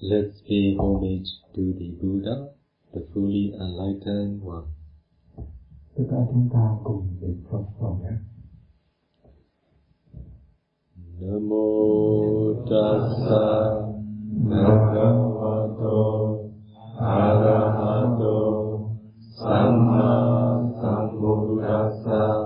Let's pay homage to the Buddha, the fully enlightened one. Tất cả chúng ta cùng niệm Phật vào nhé. Namo tassa bhagavato arahato samma sambuddhassa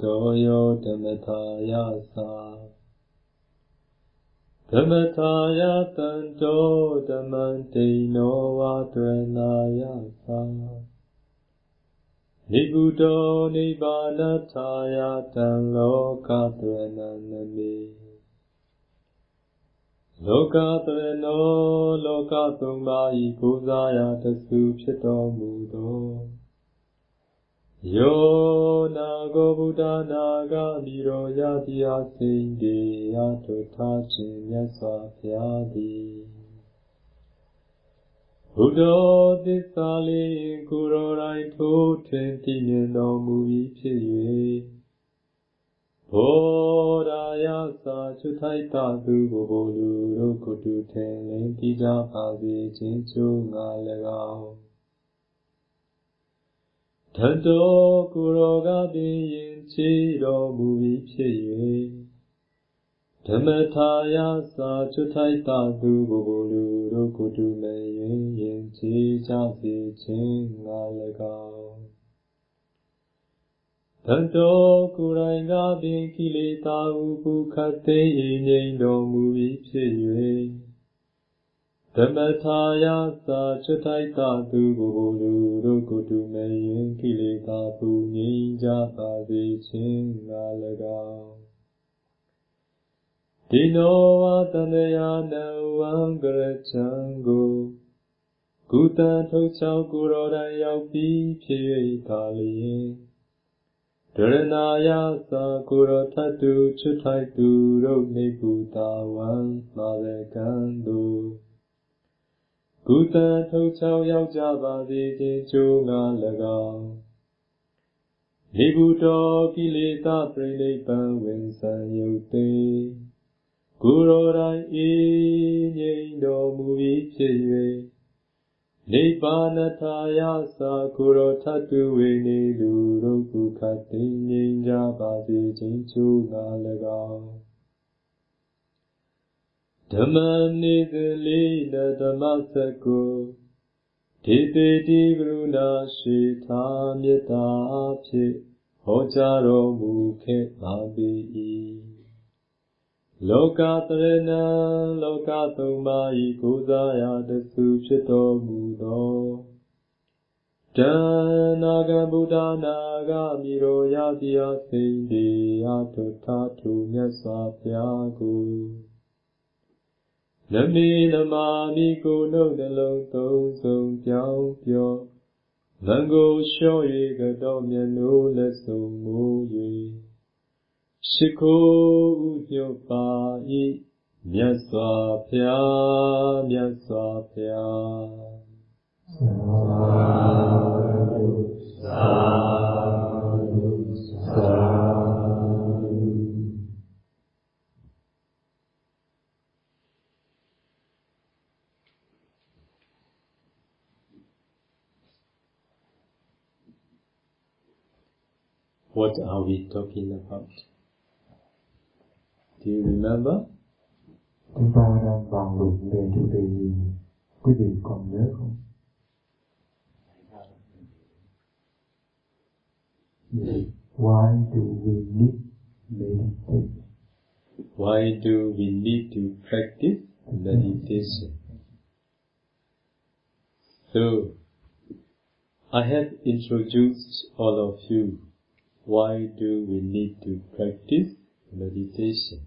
ဒောယောဓမ္မထာယသာဓမ္မထာယတံတောဓမ္မံဒိနောဝါဒရဏာယသာနိဂုတောနိဗ္ဗာနထာယတံလောကဒရဏနမေလောကတရဏောလောကသုံးပါးဤကိုးစားရာတဆူဖြစ်တော်မူသော ယောနာကိုဗုဒ္ဓနာဂမိရောယတိအစိန်တေယထုထားခြင်းမြတ်စွာဘုရားသည်ဘုဒ္ဓသစ္စာလေးကိုယ်တော်တိုင်ထိုးထွင်းတည်မြင်တော်မူ၏ဖြစ်၍ဘောရာယသာချွတ်ထိုက်တာသူကိုဘိုလူတို့ကိုတူထင်လင်းကြည်ကြပါစေခြင်းကျိုးငါ၎င်း ထတ်တော်ကိုရောကပင်ယင်ချီတော်မူ၏ဖြစ်၍ဓမ္မထာယသာချွတ်ထိုက်တာသူကိုဘိုလူတို့ကိုတူမဲ့၍ယင်ချီကြစေခြင်းငါ၎င်းတတောကိုယ်တိုင်ကပင်ကိလေသာဟုပုခတ်သိငြိမ်တော်မူ၏ဖြစ်၍ ဓမ္မထာယသာချွတ်ထိုက်တာသူကိုလူတို့ကိုတူမဲ့ရင်ကိလေသာပူငြိမ်ကြပါစေခြင်းငါ၎င်းဒီနောဝတန္တယာနဝံကရချံကိုကုသထုတ်ချောက်ကိုယ်တော်တိုင်ရောက်ပြီးဖြစ်၍သာလျင်ဒရဏာယသာကိုရထတုချွတ်ထိုက်သူတို့နေကူတာဝံမာရကံသူ ကုသထုတ်ချောင်းရောက်ကြပါစေခြင်းကျိုးငါ၎င်းနေဘူးတော်ကိလေသာပြိဋိပံဝင်ဆံယုတ်သိကိုရောတိုင်းအေးငြိမ်တော်မူ၏ဖြစ်၍နိဗ္ဗာနထာယသာကိုရောထတုဝေနေလူတို့ကုခတ်သိငြိမ်ကြပါစေခြင်းကျိုးငါ၎င်း ဓမ္မနေသလေးနဓမ္မစကုဒေတိတိကရုဏာရှိသာမေတ္တာဖြင့်ဟောကြားတော်မူခဲ့ပါပေ၏လောကတရဏံလောကသုံးပါးဤကိုးစားရာတဆုဖြစ်တော်မူသောတဏနာဂဗုဒ္ဓနာဂမိရောယတိယစိန်ဒီယတုထာထုမြတ်စွာဘုရားကို နမေနမာမိကိုနှုတ်နှလုံးသုံးဆုံးပြောင်းပြောလံကိုလျှော့၍ကတော့မျက်နှိုးလက်ဆုံမူ၍ရှိခိုးဥညွတ်ပါ၏မြတ်စွာဘုရားမြတ်စွာဘုရားသာဓုသာ What are we talking about? Do you remember? Chúng ta đang bàn luận về chủ đề gì? Quý vị còn nhớ không? Why do we need meditate? Why do we need to practice meditation? So, I have introduced all of you. Why do we need to practice meditation?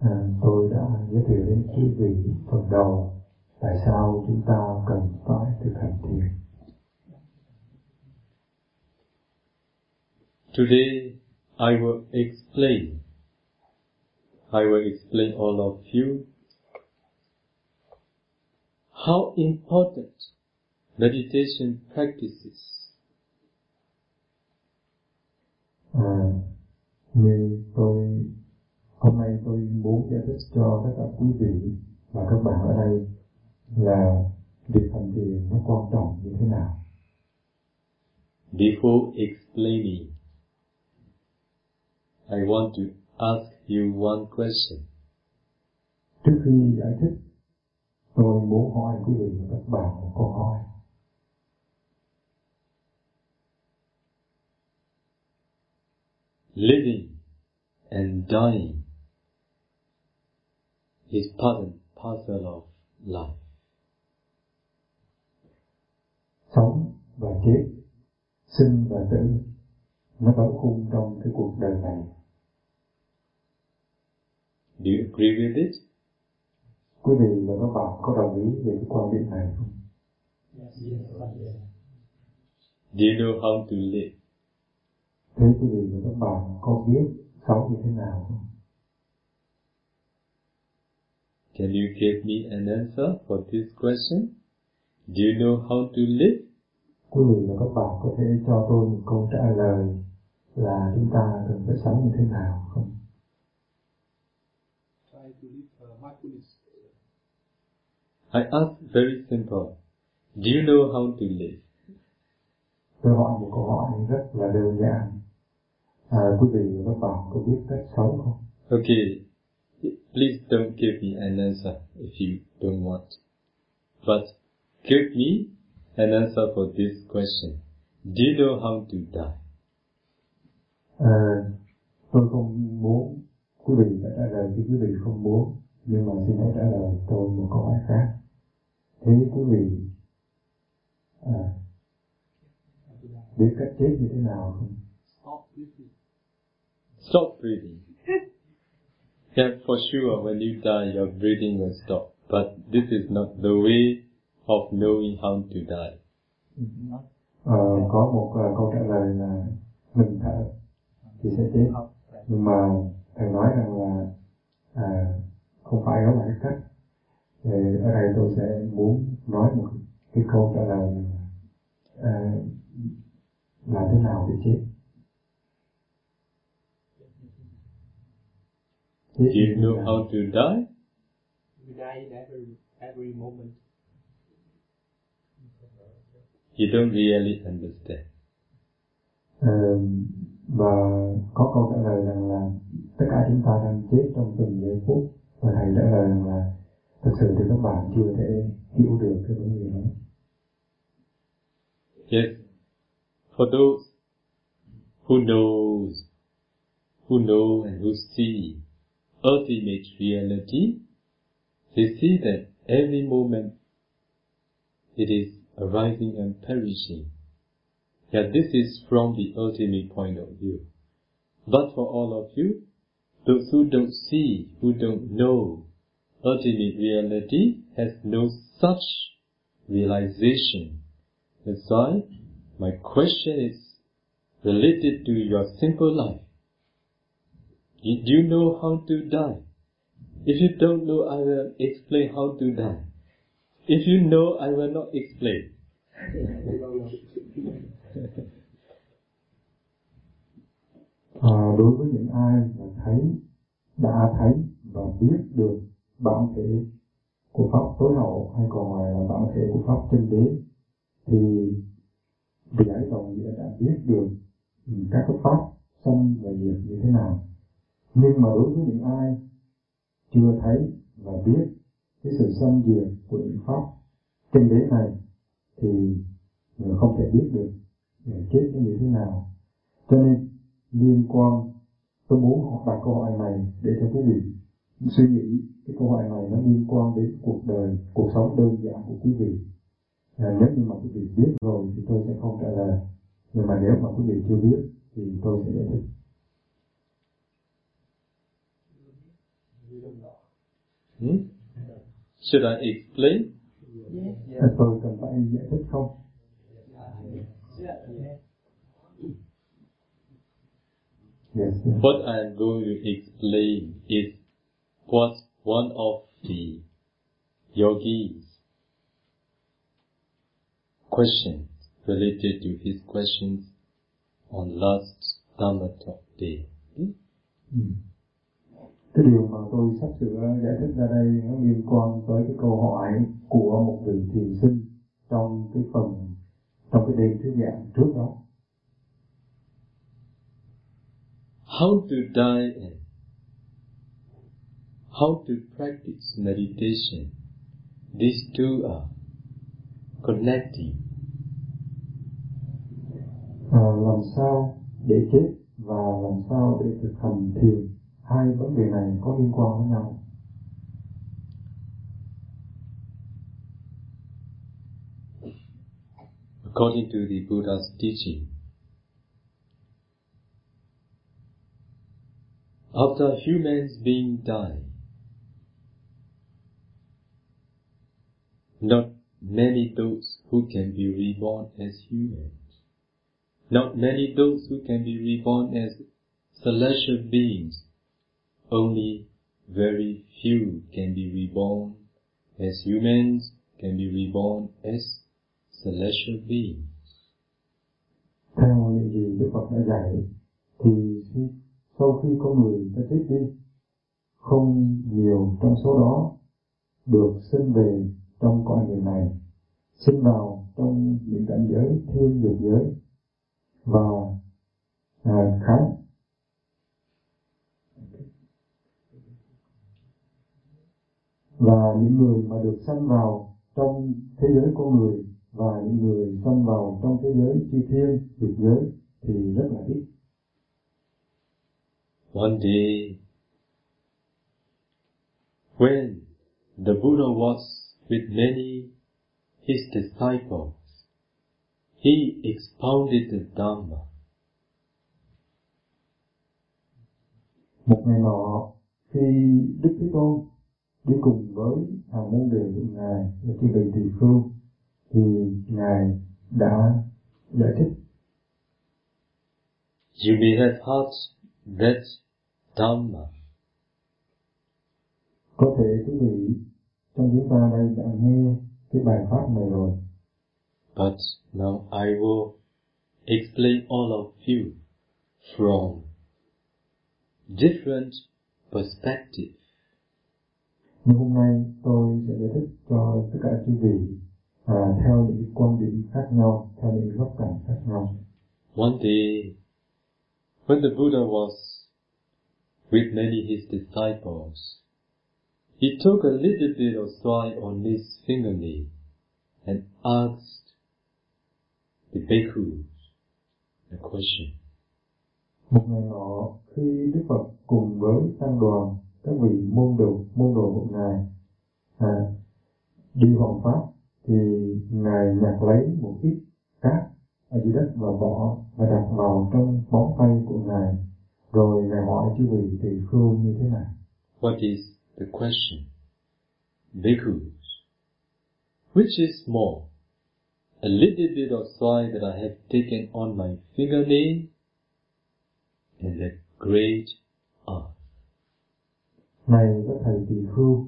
À, tôi đã giới thiệu đến quý vị phần đầu tại sao chúng ta cần phải thực hành thiền. Today I will explain. I will explain all of you how important meditation practices. À, như tôi hôm nay tôi muốn giải thích cho tất cả quý vị và các bạn ở đây là việc hành thiền nó quan trọng như thế nào. Before explaining, I want to ask you one question. Trước khi giải thích, tôi muốn hỏi quý vị và các bạn một câu hỏi. Living and dying is part and parcel of life. Sống và chết, sinh và tử, nó có khung trong cái cuộc đời này. Do you agree with it? Quý vị và các bạn có đồng ý về cái quan điểm này không? Do you know how to live? Thế quý vị và các bạn có biết sống như thế nào không? Can you give me an answer for this question? Do you know how to live? Quý vị và các bạn có thể cho tôi một câu trả lời là chúng ta cần phải sống như thế nào không? try to live uh, mindfulness. I ask very simple. Do you know how to live? Tôi hỏi một câu hỏi rất là đơn giản. À, quý vị và các bạn có biết cách sống không? Okay, please don't give me an answer if you don't want. But give me an answer for this question. Do you know how to die? À, tôi không muốn quý vị phải trả lời khi quý vị không muốn nhưng mà xin hãy trả lời tôi một câu hỏi khác thế quý vị à, biết cách chết như thế nào không Stop. Stop breathing. yeah, for sure, when you die, your breathing will stop. But this is not the way of knowing how to die. Ờ, có một ờ, câu trả lời là ngừng thở thì sẽ chết nhưng mà thầy nói rằng là à, không phải đó là cái cách thì ở đây tôi sẽ muốn nói một cái câu trả lời là à, làm thế nào để chết Do you know how to die? We die in every every moment. You don't really understand. Ờ, và có câu trả lời rằng là tất cả chúng ta đang chết trong từng giây phút và thầy trả lời rằng là thực sự thì các bạn chưa thể hiểu được cái vấn đề đó Yes. For those who knows, who know and who see ultimate reality, they see that every moment it is arising and perishing. Yeah, this is from the ultimate point of view. But for all of you, those who don't see, who don't know, ultimate reality has no such realization. That's why my question is related to your simple life. You, do you know how to die? If you don't know, I will explain how to die. If you know, I will not explain. à, đối với những ai mà thấy đã thấy và biết được bản thể của pháp tối hậu hay còn gọi là bản thể của pháp chân đế thì vị ấy đồng nghĩa đã biết được các cái pháp sanh và diệt như thế nào nhưng mà đối với những ai chưa thấy và biết cái sự sanh diệt của những pháp trên đế này thì người không thể biết được người chết nó như thế nào. Cho nên liên quan tôi muốn đặt câu hỏi này để cho quý vị suy nghĩ cái câu hỏi này nó liên quan đến cuộc đời cuộc sống đơn giản của quý vị. À, nếu như mà quý vị biết rồi thì tôi sẽ không trả lời. Nhưng mà nếu mà quý vị chưa biết thì tôi sẽ giải thích. Hmm? Should I explain? à, tôi cần phải giải thích không yes, yes. What I'm going to explain is what one of the yogis questions related to his questions on last Dhamma talk day. Hmm? Ừ. cái điều mà tôi sắp sửa giải thích ra đây nó liên quan tới cái câu hỏi của một vị thiền sinh trong cái phần trong cái đêm thứ giảng trước đó How to die and how to practice meditation. These two are connecting. à, làm sao để chết và làm sao để thực hành thiền hai vấn đề này có liên quan với nhau. According to the Buddha's teaching, after humans being die, not many those who can be reborn as humans, not many those who can be reborn as celestial beings, only very few can be reborn as humans, can be reborn as celestial beings. theo những gì Đức Phật đã dạy thì sau khi con người ta chết đi không nhiều trong số đó được sinh về trong cõi người này sinh vào trong những cảnh giới thiên dục giới và à, khá và những người mà được sanh vào trong thế giới con người và những người sanh vào trong thế giới chư thiên dục giới thì rất là ít One day, when the Buddha was with many his disciples, he expounded the Dhamma. một ngày nọ khi đức thế tôn đi cùng với hàng môn đệ của ngài là chư vị tỳ khưu thì ngài đã giải thích You may have heard that Dhamma. có thể quý vị trong chúng ta đây đã nghe cái bài pháp này rồi But now I will explain all of you from different perspectives. Nhưng hôm nay tôi sẽ giải thích cho tất cả quý vị à, theo những quan điểm khác nhau theo những góc cạnh khác nhau One day, when the Buddha was with many his disciples, he took a little bit of soil on his fingernail and asked the bhikkhus a question. một ngày nọ khi đức phật cùng với tăng đoàn các vị môn đồ môn đồ của ngài à, đi hoằng pháp thì ngài nhặt lấy một ít cát ở dưới đất và bỏ và đặt vào trong bóng tay của ngài rồi ngài hỏi chư vị tỳ khưu như thế này What is the question? Bhikkhus, which is more, a little bit of soil that I have taken on my fingernail and a great earth? Này các thầy tỳ khưu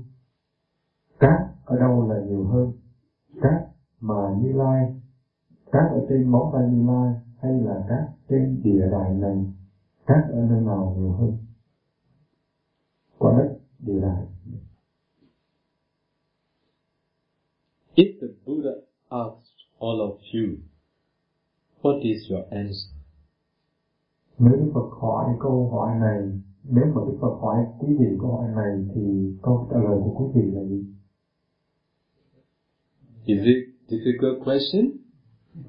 cát ở đâu là nhiều hơn? Cát mà như lai cát ở trên móng tay như lai hay là cát trên địa đài này? Cát ở nơi nào nhiều hơn? Quả đất địa đài. If the Buddha asked all of you, what is your answer? nếu Phật hỏi câu hỏi này nếu mà Đức Phật hỏi quý vị câu hỏi này thì câu trả lời của quý vị là gì Is it difficult question?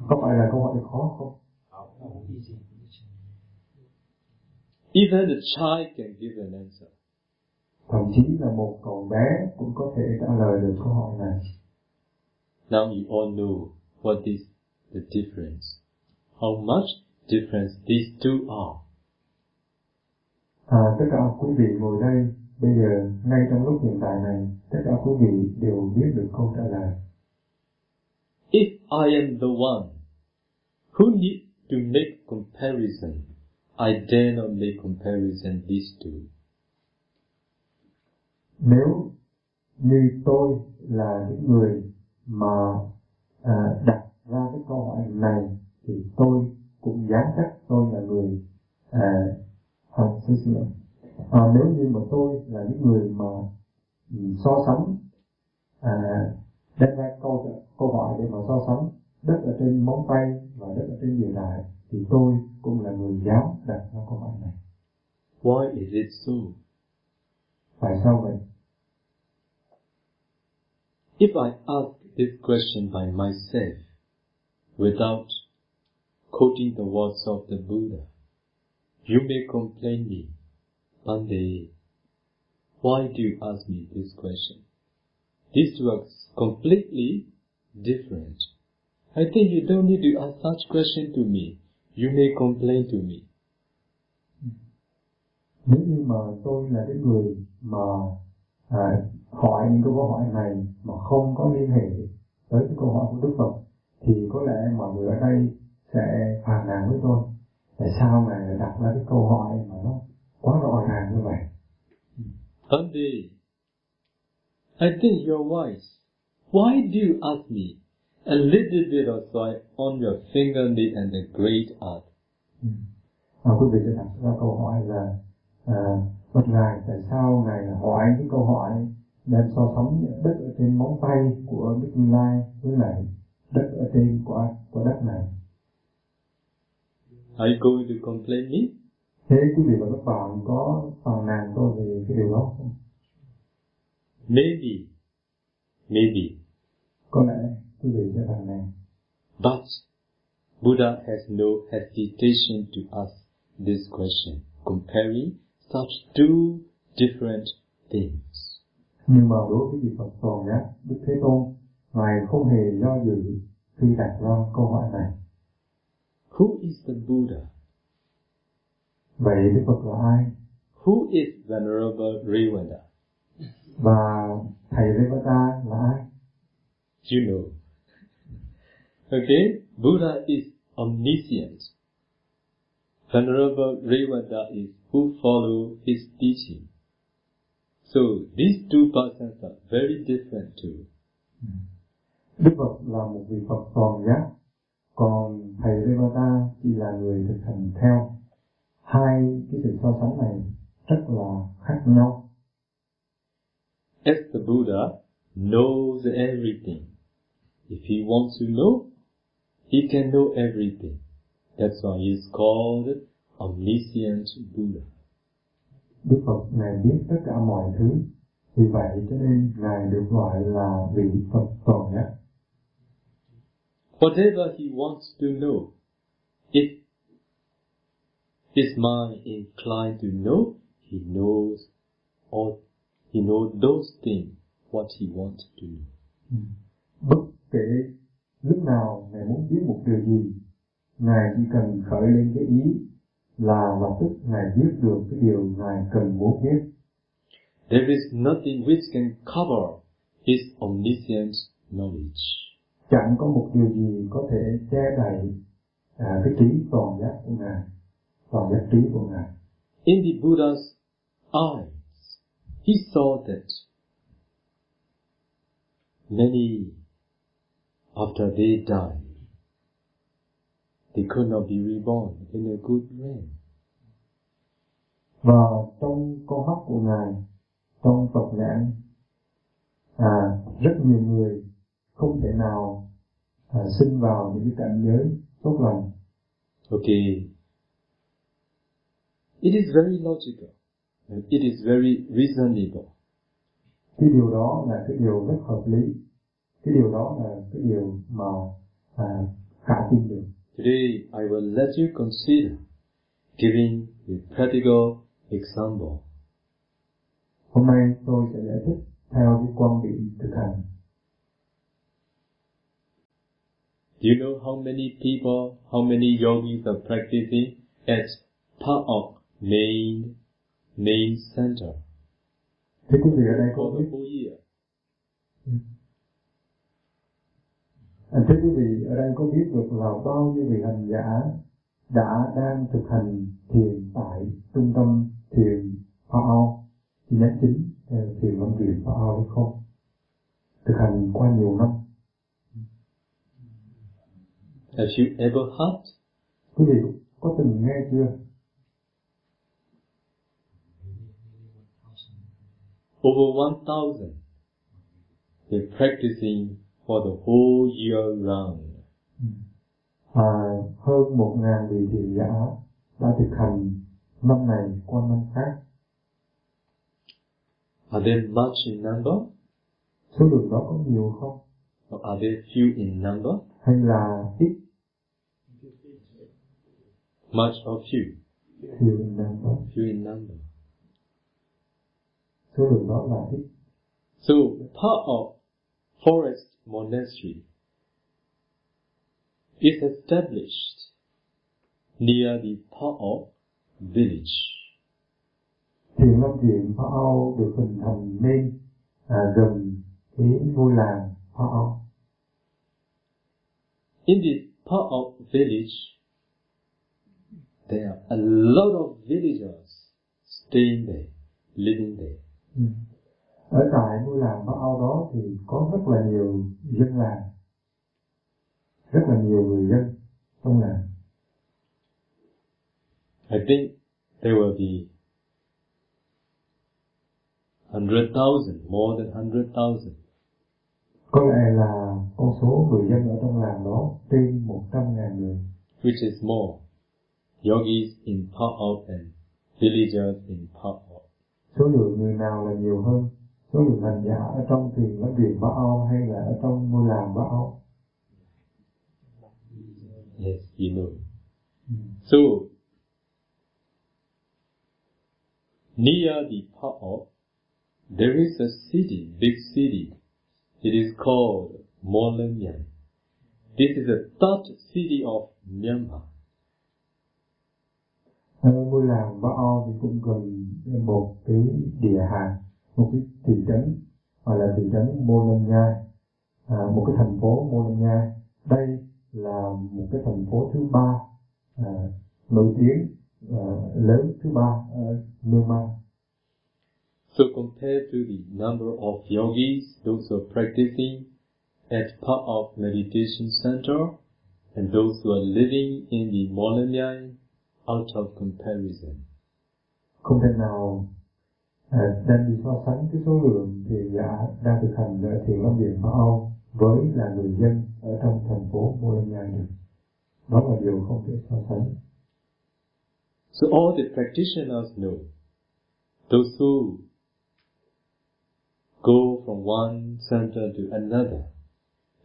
có phải là câu hỏi khó không Even a child can give an answer. thậm chí là một cậu bé cũng có thể trả lời được câu hỏi này Now you all know what is the difference. How much difference these two are. À, tất cả quý vị ngồi đây bây giờ ngay trong lúc hiện tại này tất cả quý vị đều biết được câu trả lời. If I am the one who need to make comparison, I dare not make comparison these two. Nếu như tôi là những người mà à, đặt ra cái câu hỏi này thì tôi cũng dám chắc tôi là người à, à, xin xin lỗi. À, nếu như mà tôi là những người mà um, so sánh à, đem ra câu câu hỏi để mà so sánh đất ở trên móng tay và đất ở trên địa đại thì tôi cũng là người dám đặt ra câu hỏi này. Why is it so? Tại sao vậy? If I ask this question by myself without quoting the words of the Buddha, you may complain me, Pandey. why do you ask me this question? This works completely different. I think you don't need to ask such question to me. You may complain to me. Nếu như mà tôi là cái người mà à, hỏi những câu hỏi này mà không có liên hệ tới cái câu hỏi của Đức Phật thì có lẽ mọi người ở đây sẽ phàn nàn với tôi tại sao ngài lại đặt ra cái câu hỏi mà nó quá rõ ràng như vậy Bande, I think you're wise. Why do you ask me a little bit of soil on your fingernail and the great art? à, quý vị sẽ đặt ra câu hỏi là à, Phật ngài tại sao ngài hỏi cái câu hỏi đem so sánh đất ở trên móng tay của Đức Như Lai với lại đất ở trên của của đất này Are you going to complain me? thế quý vị và các bạn có phàn nàn tôi về cái điều đó không Maybe. Maybe. có lẽ quý vị sẽ phàn nàn But Buddha has no hesitation to ask this question, comparing such two different things. nhưng mà đối với vị Phật toàn giác Đức Thế Tôn ngài không hề do dự khi đặt ra câu hỏi này Who is the Buddha? vậy Đức Phật là ai Who is Venerable Revada? và thầy Revata là ai You know. Okay? Buddha is omniscient. Venerable Revada is who follow his teaching. So these two persons are very different too. Đức Phật là một vị Phật toàn giác còn thầy Revata chỉ là người thực hành theo hai cái sự so sánh này rất là khác nhau As the Buddha knows everything. If he wants to know, he can know everything. That's why he is called omniscient Buddha. Đức Phật ngài biết tất cả mọi thứ vì vậy cho nên ngài được gọi là vị Phật toàn giác Whatever he wants to know, if his mind inclined to know, he knows or he knows those things what he wants to know. Hmm. bất kể lúc nào ngài muốn biết một điều gì ngài chỉ cần khởi lên cái ý là lập tức ngài biết được cái điều ngài cần muốn biết There is nothing which can cover his omniscient knowledge. Chẳng có một điều gì có thể che đậy à, cái trí toàn giác của ngài toàn giác trí của ngài In the Buddha's eyes, he saw that many, after they died, they could not be reborn in a good realm. và trong con mắt của ngài trong Phật nhãn à, rất nhiều người không thể nào à, sinh vào những cái cảnh giới tốt lành Okay. It is very logical. and It is very reasonable. cái điều đó là cái điều rất hợp lý cái điều đó là cái điều mà à, khả tin được Today, I will let you consider giving a practical example. hôm nay tôi sẽ giải thích theo cái quan điểm thực hành Do you know how many people, how many yogis are practicing at part of main main center Thế quý vị ở đây có biết the whole year? À, thưa quý vị, ở đây có biết được là bao nhiêu vị hành giả đã đang thực hành thiền tại trung tâm thiền Phao Âu chi nhánh chính ờ, thiền Lâm Viện Phao Âu hay không? Thực hành qua nhiều năm. Have you ever heard? Quý vị có từng nghe chưa? Over 1,000. They're practicing for the whole year round. À, hơn một ngàn vị thiền giả đã thực hành năm này qua năm khác. Are they much in number Số lượng đó có nhiều không? or are they few in number? Hay là ít Much or few? nhiều in number? Few in number. Số lượng đó là ít. So part of forest monastery is established near the part of village. Thiền Lâm Viện Phá được hình thành nên à, gần cái ngôi làng In this part of village, there are a lot of villagers staying there, living there. Ừ. Ở tại ngôi làng Phá Âu đó thì có rất là nhiều dân làng, rất là nhiều người dân trong làng. I think there will be hundred thousand, more than hundred thousand. Có lẽ là con số người dân ở trong làng đó trên 100 ngàn người. which is more yogis in part of and villagers in part of. Số lượng người nào là nhiều hơn? Số lượng hành giả ở trong thiền lâm viện Phá Âu hay là ở trong ngôi làng Phá Âu? Yes, you know. Ừ. So, near the part of, there is a city, big city. It is called Molemyan. This is the third city of Myanmar. Ở ngôi làng Ba O thì cũng gần một cái địa hạt, một cái thị trấn gọi là thị trấn Mô Lâm Nhai, à, một cái thành phố Mô Lâm Nhai. Đây là một cái thành phố thứ ba à, nổi tiếng à, lớn thứ ba ở Myanmar. So compared to the number of yogis, those who are practicing at part of meditation center, and those who are living in the Molemyan, out of comparison. Không thể nào à, đem đi so sánh cái số lượng thiền giả đang thực hành ở thiền lâm viện Phá Âu với là người dân ở trong thành phố Nhai được. Đó là điều không thể so sánh. So all the practitioners know, those who go from one center to another,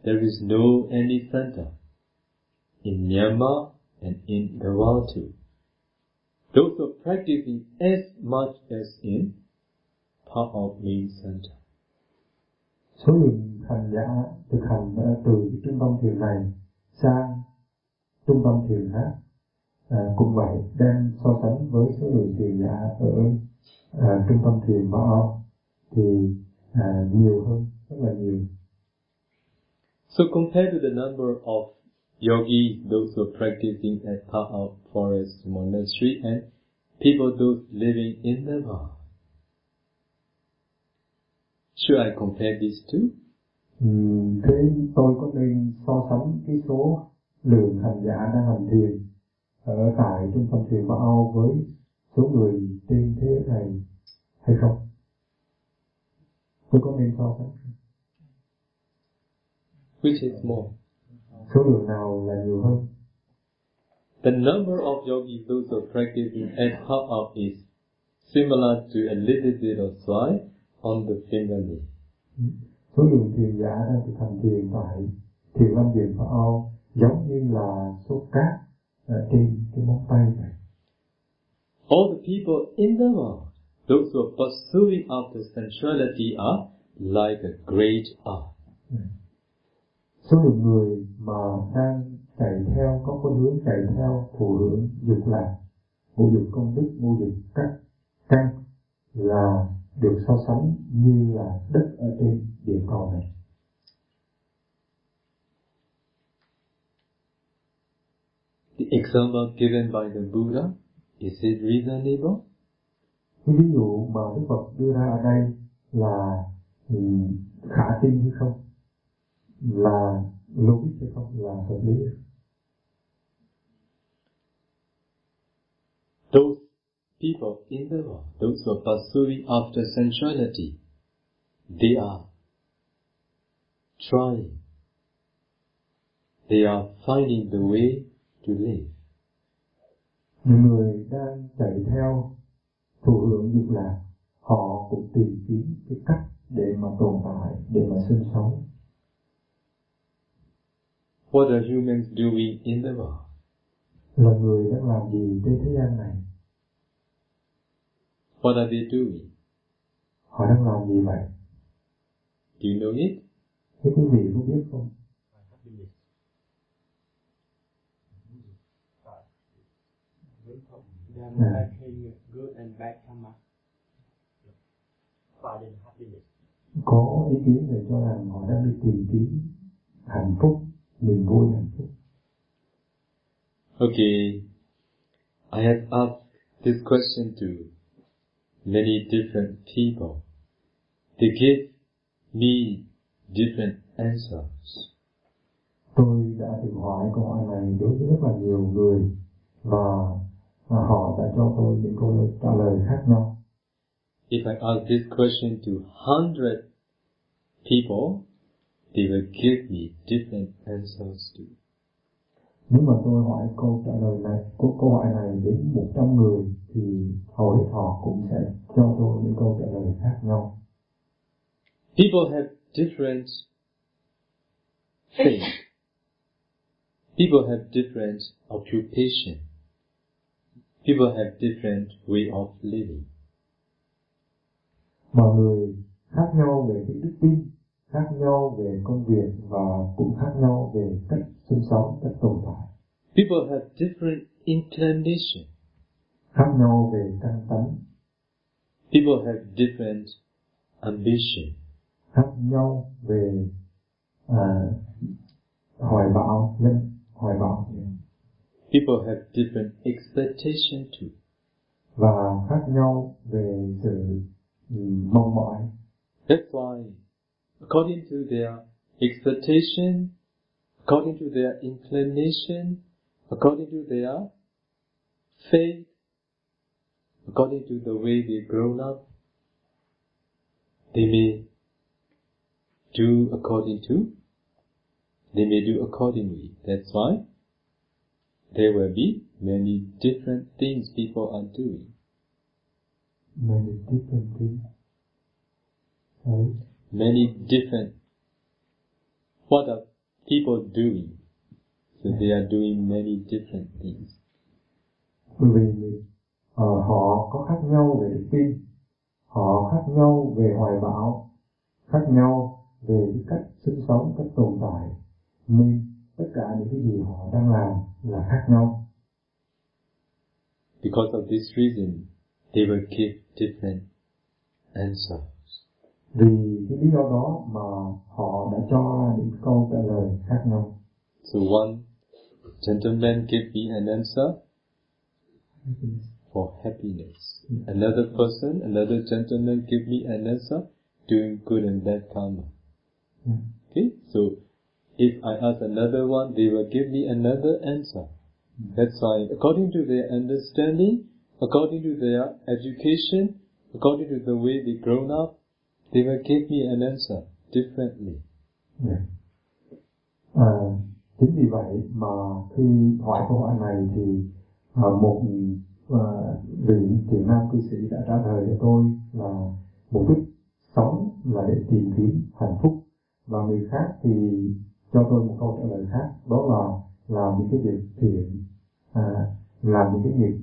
there is no any center in Myanmar and in the world too. Those who are practicing as much as in part of main center. Số lượng hành giả thực hành từ trung tâm thiền này sang trung tâm thiền khác à, cũng vậy đem so sánh với số lượng thiền giả ở à, trung tâm thiền Phá Âu thì à, nhiều hơn rất là nhiều So compared to the number of yogis, those who are practicing as part of forest monastery and people those living in the world. Should I compare these two? Ừm, thế tôi có nên so sánh cái số lượng hành giả đang hành thiền ở tại trung tâm thiền Phá Âu với số người trên thế này hay không? Tôi có nên so sánh? Which is more? Số lượng nào là nhiều hơn? The number of yogis those who are practicing as part of is similar to a little bit of soil on the fingernail. Số lượng thiền giả đang thực hành thiền tại thiền lâm viện Phá Âu giống như là số cát ở trên cái móng tay này. All the people in the world, those who are pursuing after sensuality are like a great earth. Số lượng người mà đang chạy theo có khuynh hướng chạy theo thụ hưởng dục lạc. Ngũ dục công đức ngũ dục các căn là được so sánh như là đất ở trên địa cầu này. The example given by the Buddha, is it reasonable? ví dụ mà Đức Phật đưa ra ở đây là ừ, khả tin hay không là logic hay không là hợp lý? Those people in the world, those who are pursuing after sensuality, they are trying, they are finding the way to live. những người đang chạy theo thụ hưởng dục lạc họ cũng tìm kiếm cái cách để mà tồn tại để mà sinh sống What are humans doing in the world? là người đang làm gì trên thế gian này What are they doing? họ đang làm gì vậy Do you know it? thế quý vị có biết không karma. Finding happiness. có ý kiến về cho rằng họ đang đi tìm kiếm hạnh phúc niềm vui hạnh phúc Okay, I have asked this question to many different people. They give me different answers. tôi đã tự hỏi câu hỏi này đối với rất là nhiều người và họ đã cho tôi những câu trả lời khác nhau If I ask this question to 100 people, they will give me different answers too. nếu mà tôi hỏi câu trả lời này câu, câu hỏi này đến 100 người thì hầu hết họ cũng sẽ cho tôi những câu trả lời khác nhau People have different faith. People have different occupation. People have different way of living. mọi người khác nhau về cái đức tin khác nhau về công việc và cũng khác nhau về cách sinh sống cách tồn tại People have different inclination. khác nhau về căn tánh People have different ambition. khác nhau về à, hoài bão nhân hoài bão People have different expectation too. và khác nhau về sự ừm, mong mỏi That's why, according to their expectation, according to their inclination, according to their faith, according to the way they've grown up, they may do according to, they may do accordingly. That's why there will be many different things people are doing. many different things Sorry. Many different what are people doing? So they are doing many different things. Bởi vì ờ, họ có khác nhau về đức tin họ khác nhau về hoài bão khác nhau về cái cách sinh sống cách tồn tại nên tất cả những cái gì họ đang làm là khác nhau. Because of this reason they will give different answers vì cái lý do đó mà họ đã cho ra những câu trả lời khác nhau. So one gentleman gave me an answer for happiness. Another person another gentleman gave me an answer doing good and bad karma. Okay so if I ask another one they will give me another answer. Mm. That's why, according to their understanding, according to their education, according to the way they grown up, they will give me an answer differently. Yeah. À, chính vì vậy mà khi hỏi câu hỏi này thì à, một à, vị thiền nam cư sĩ đã trả lời cho tôi là mục đích sống là để tìm kiếm hạnh phúc và người khác thì cho tôi một câu trả lời khác đó là làm những cái việc thiện à, làm những cái việc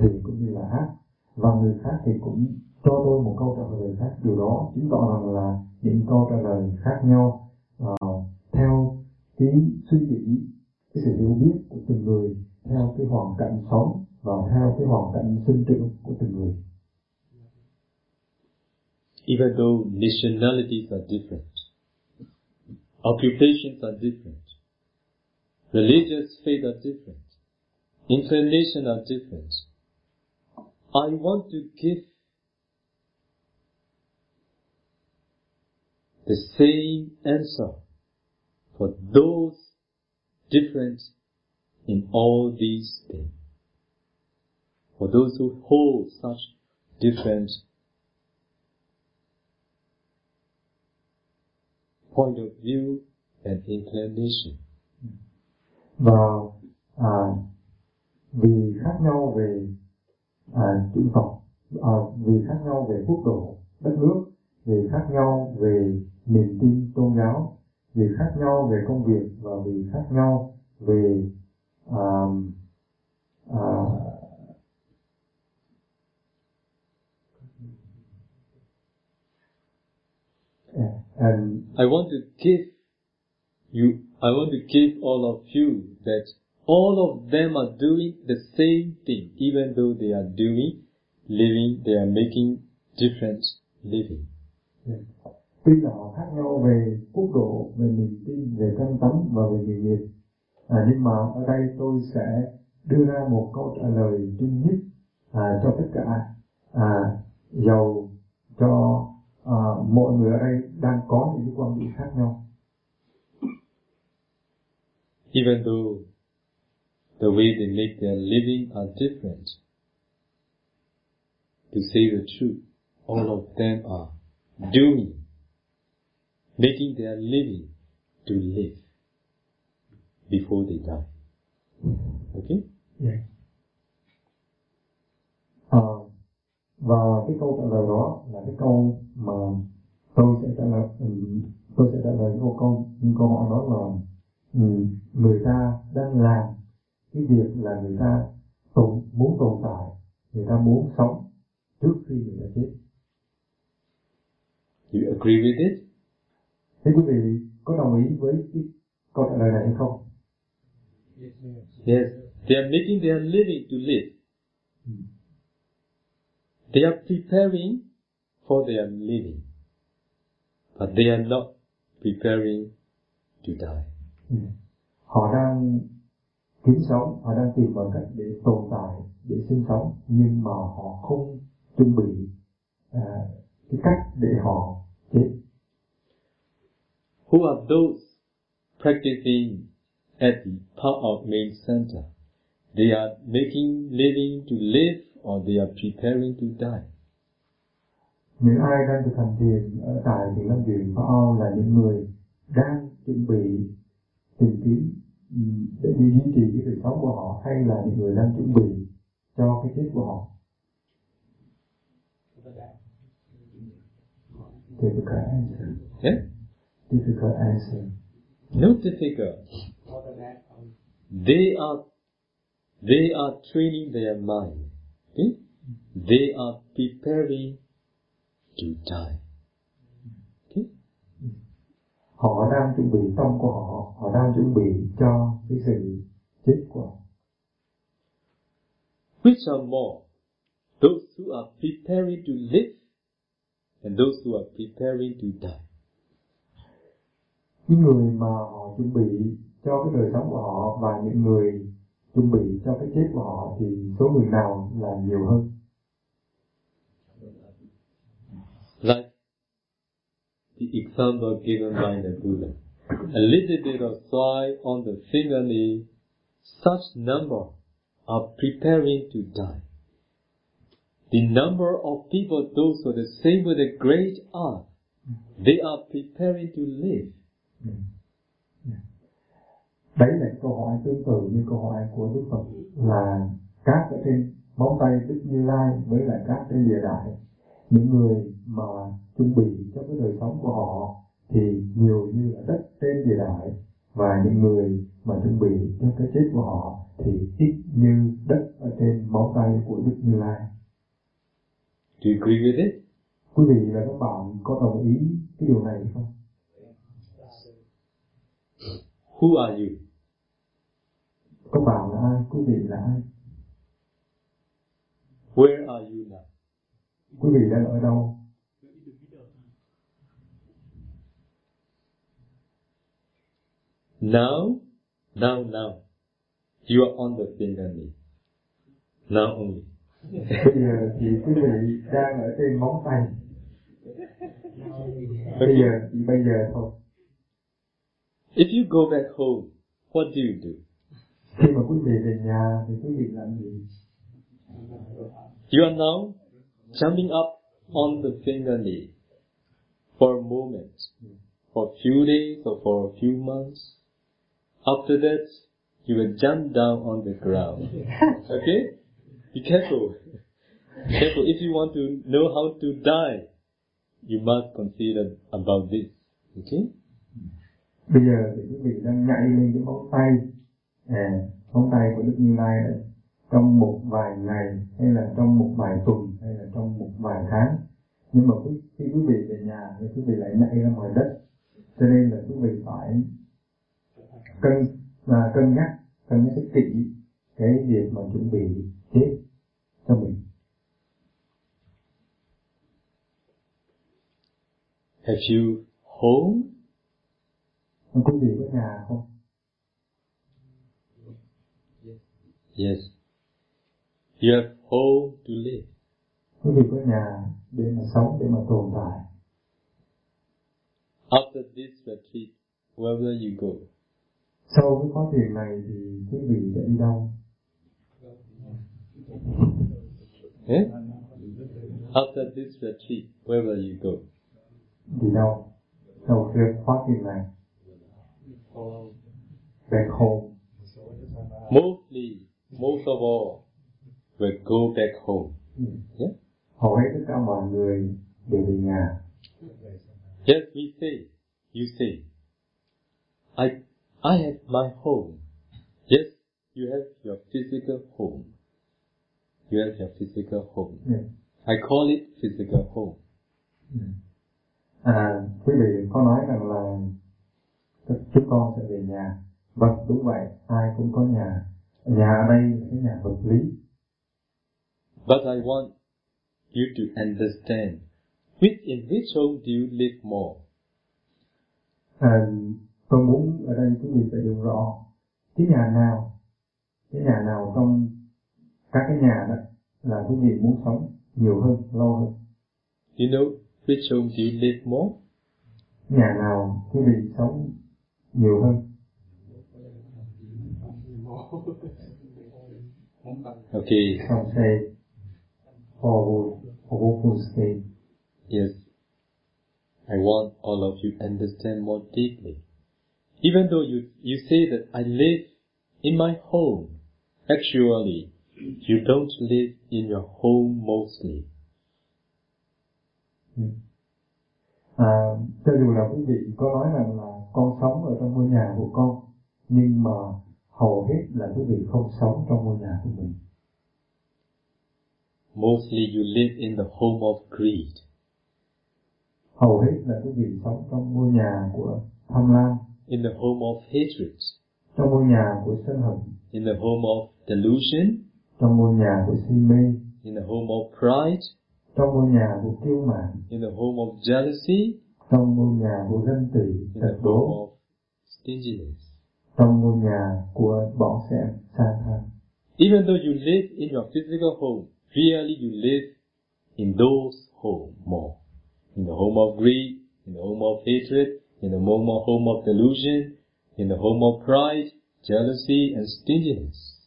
thiện cũng như là ác và người khác thì cũng cho tôi một câu trả lời khác điều đó chứng tỏ rằng là những câu trả lời khác nhau ờ, theo cái suy nghĩ cái sự hiểu biết của từng người theo cái hoàn cảnh sống và theo cái hoàn cảnh sinh trưởng của từng người. Even though nationalities are different, occupations are different, religious faith are different, inclinations are different, I want to give the same answer for those different in all these things. For those who hold such different point of view and inclination. và à, vì khác nhau về à, chủng tộc à, vì khác nhau về quốc độ đất nước vì khác nhau về niềm tin tôn giáo vì khác nhau về công việc và vì khác nhau về à, à, and I want to give you, I want to give all of you that all of them are doing the same thing, even though they are doing, living, they are making different living. Tuy là họ khác nhau về quốc độ, về niềm tin, về căn tánh và về nghề nghiệp. À, nhưng mà ở đây tôi sẽ đưa ra một câu trả lời duy nhất à, cho tất cả à, dầu cho à, mọi người ở đây đang có những cái quan điểm khác nhau. Even though the way they make their living are different, to say the truth, all of them are doing, making their living to live before they die. Okay? Yes. À, và cái câu trả lời đó là cái câu mà tôi sẽ trả lời ừm, tôi sẽ trả lời câu câu câu hỏi đó là ừm, người ta đang làm cái việc là người ta tồn, muốn tồn tại người ta muốn sống trước khi người ta chết You agree with it? Thế quý vị có đồng ý với cái câu trả lời này hay không Yes. They are making their living to live. They are preparing for their living. But they are not preparing to die. Ừ. họ đang kiếm sống họ đang tìm mọi cách để tồn tại để sinh sống nhưng mà họ không chuẩn bị à, cái cách để họ chết Who are those practicing at the part of main center? They are making living to live or they are preparing to die. những ai đang thực hành thiền ở tại thiền lâm viện Phá Ao là những người đang chuẩn bị tìm kiếm ừm, để đi duy trì cái đời sống của họ hay là những người đang chuẩn bị cho cái chết của họ difficult answer Yeah? Difficult answer No difficult. Um, They are they are training their mind. Okay? They are preparing to die. Okay? họ đang chuẩn bị tâm của họ họ đang chuẩn bị cho cái sự chết của họ Which are more? Those who are preparing to live and those who are preparing to die. Những người mà họ chuẩn bị cho cái đời sống của họ và những người chuẩn bị cho cái chết của họ thì số người nào là nhiều hơn Like the example given by the Buddha. A little bit of soil on the fingernail, such number are preparing to die. The number of people, those who are the same with the great earth, they are preparing to live. Đấy là câu hỏi tương tự như câu hỏi của đức phật là cát ở trên móng tay đức như lai với lại cát trên địa đại những người mà chuẩn bị cho cái đời sống của họ thì nhiều như là đất trên địa đại và những người mà chuẩn bị cho cái chết của họ thì ít như đất ở trên móng tay của đức như lai. Do you agree with it? quý vị và các bạn có đồng ý cái điều này không Who are you? các bạn là ai quý vị là ai Where are you now? quý vị đang ở đâu Now, now, now, you are on the finger nail. Now only. bây giờ thì quý vị đang ở trên móng tay bây giờ chỉ bây giờ thôi If you go back home, what do you do? khi mà quý vị về nhà thì quý vị làm gì You are now jumping up on the fingernail for a moment, for a few days or for a few months. After that, you will jump down on the ground. Okay? Be careful. Be careful. If you want to know how to die, you must consider about this. Okay? Bây giờ thì quý vị đang nhảy lên cái móng tay. À, móng tay của đức như lai này trong một vài ngày hay là trong một vài tuần hay là trong một vài tháng. Nhưng mà quý, khi quý vị về nhà thì quý vị lại nhảy ra ngoài đất. Cho nên là quý vị phải cân và cân nhắc cân nhắc rất kỹ cái việc mà chuẩn bị chết cho mình. Have you home? Quý vị có nhà không? Yes. You have home to live. quý vị có nhà để mà sống để mà tồn tại. After this retreat, wherever you go, sau cái khóa thiền này thì quý vị sẽ đi đâu? Eh? After this retreat, wherever you go, đi đâu? Sau cái khóa thiền này back home mostly, most of all, will go back home. Yeah? hầu hết tất cả mọi người đều về nhà Yes, we say, you say, I, I have my home. Yes, you have your physical home. You have your physical home. Yeah. I call it physical home. à quý vị có nói rằng là chúng con sẽ về nhà. Vâng đúng vậy. Ai cũng có nhà. Nhà ở đây là cái nhà vật lý. But I want you to understand which in which home do you live more? à, tôi muốn ở đây quý vị phải hiểu rõ cái nhà nào cái nhà nào trong các cái nhà đó là quý vị muốn sống nhiều hơn lâu hơn. You know which home do you live more? nhà nào quý vị sống nhiều hơn Okay, hồ hồ vô phương xe yes. I want all of you to understand more deeply. Even though you, you say that I live in my home, actually, you don't live in your home mostly. à, cho dù là quý vị có nói rằng là con sống ở trong ngôi nhà của con nhưng mà hầu hết là quý vị không sống trong ngôi nhà của mình. Mostly you live in the home of greed. hầu hết là quý vị sống trong ngôi nhà của tham lam. In the home of hatred, trong ngôi nhà của sân hận. In the home of delusion, trong ngôi nhà của si mê. In the home of pride, trong ngôi nhà của kiêu mạn. In the home of jealousy, trong ngôi nhà của ganh tị tật home đố trong ngôi nhà của bọn sẹn sang tham Even though you live in your physical home, really you live in those home more. In the home of greed, in the home of hatred, in the home of, home of delusion, in the home of pride, jealousy, and stinginess.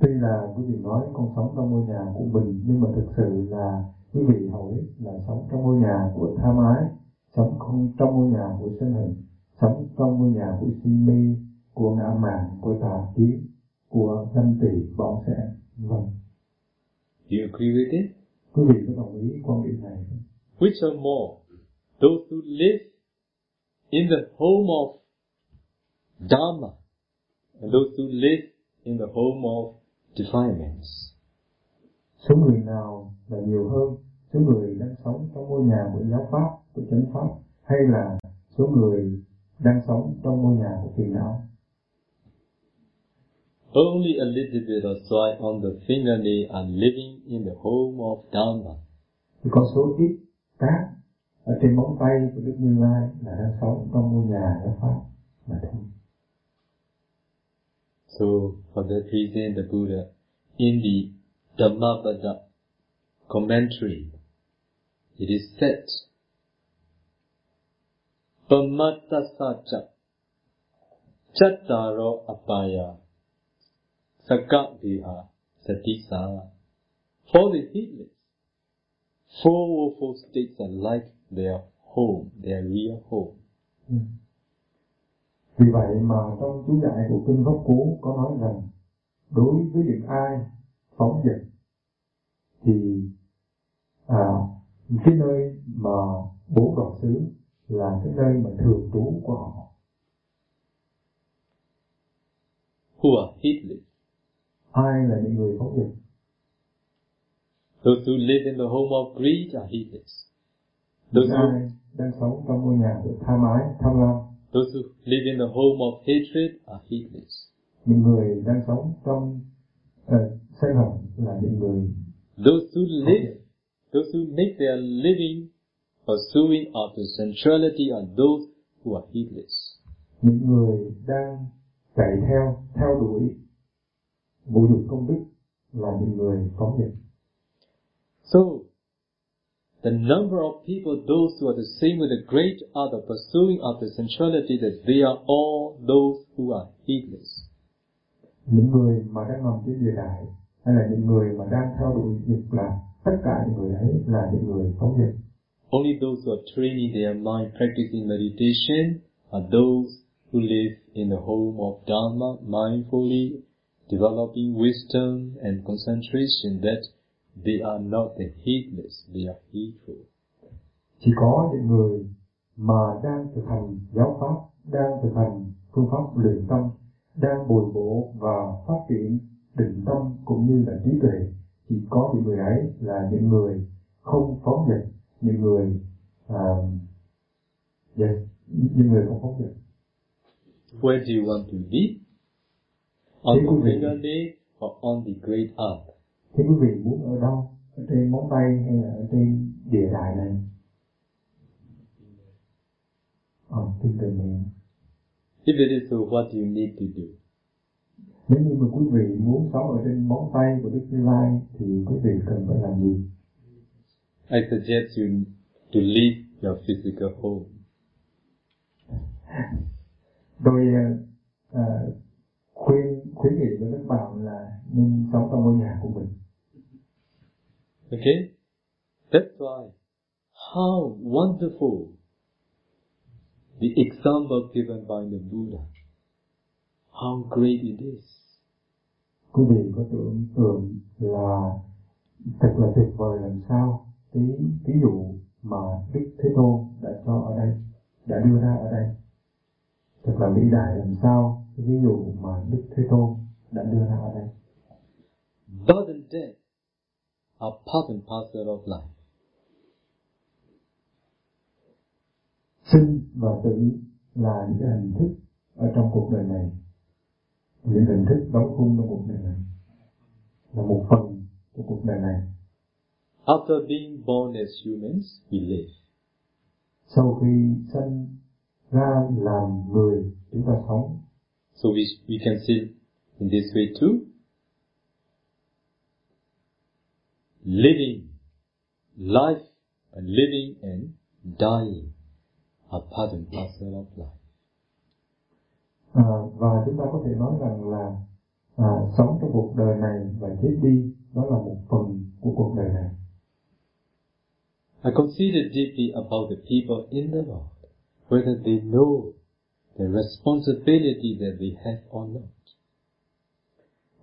tuy là quý vị nói con sống trong ngôi nhà của mình nhưng mà thực sự là quý vị hết là sống trong ngôi nhà của tham ái sống không trong ngôi nhà của sân hận sống trong ngôi nhà của si mê của ngã mạn của tà kiến của ganh tị bọn sẽ vâng Do you agree with it? quý vị có đồng ý quan điểm này không? Which are more? Those who live in the home of Dharma and those who live in the home of defilements. số người nào là nhiều hơn số người đang sống trong ngôi nhà của giáo pháp của chánh pháp hay là số người đang sống trong ngôi nhà của phiền não. Only a little bit of soil on the fingernail are living in the home of Dharma. Thì có số ít cát ở trên móng tay của Đức Như Lai là đang sống trong ngôi nhà giáo pháp mà thôi. So, for that reason, the Buddha, in the Dhammapada commentary, it is said, Pamattasacha Chattaro Apaya Sakadeha Satisa. For the heedless, four woeful states are like their home, their real home. Ừ. Vì vậy mà trong chú giải của Kinh Pháp Cú có nói rằng đối với những ai phóng dật thì à, cái nơi mà bố đoàn xứ là cái nơi mà thường trú của họ Who are heedless? ai là những người phóng dật Those who live in the home of greed are heedless. Those who, đang sống trong ngôi nhà của tham ái tham lam those who live in the home of hatred are heedless. những người đang sống trong uh, sân hận là những người Those who live, those who make their living pursuing after sensuality are those who are heedless. những người đang chạy theo theo đuổi vụ dục công đức là những người phóng dật So, the number of people, those who are the same with the great other pursuing after sensuality, that they are all those who are heedless. những người mà đang nằm trên địa đại hay là những người mà đang theo đuổi dục là tất cả những người ấy là những người phóng dật Only those who are training their mind, practicing meditation, are those who live in the home of Dharma, mindfully developing wisdom and concentration, that they are not the heedless, they are heedful. chỉ có những người mà đang thực hành giáo pháp đang thực hành phương pháp luyện tâm đang bồi bổ và phát triển định tâm cũng như là trí tuệ chỉ có những người ấy là những người không phóng dật những người à, yes, những người không phóng dật Where do you want to live? On the vị- fingernail or on the great earth? thế quý vị muốn ở đâu ở trên móng tay hay là ở trên địa đại này ở trên đời này If it is so, what do you need to do? nếu như mà quý vị muốn sống ở trên móng tay của Đức Như Lai thì quý vị cần phải làm gì I suggest you to leave your physical home. tôi uh, khuyên khuyến nghị với các bạn là nên sống trong ngôi nhà của mình Okay? That's why how wonderful the example given by the Buddha. How great it is. quý vị có tưởng tượng là thật là tuyệt vời làm sao cái ví dụ mà Đức Thế Tôn đã cho ở đây đã đưa ra ở đây thật là vĩ đại làm sao? Cái ví dụ mà Đức Thế Tôn đã đưa ra ở đây. Birth and death are part and parcel of life. sinh và tử là những cái hình thức ở trong cuộc đời này. Những hình thức đóng khung trong cuộc đời này là một phần của cuộc đời này After being born as humans, we live. sau khi sinh ra làm người chúng ta sống So we, we can see in this way too. Living, life and living and dying are part and parcel of life. à, và chúng ta có thể nói rằng là à, sống trong cuộc đời này và chết đi đó là một phần của cuộc đời này I consider deeply about the people in the world, whether they know the responsibility that they have or not.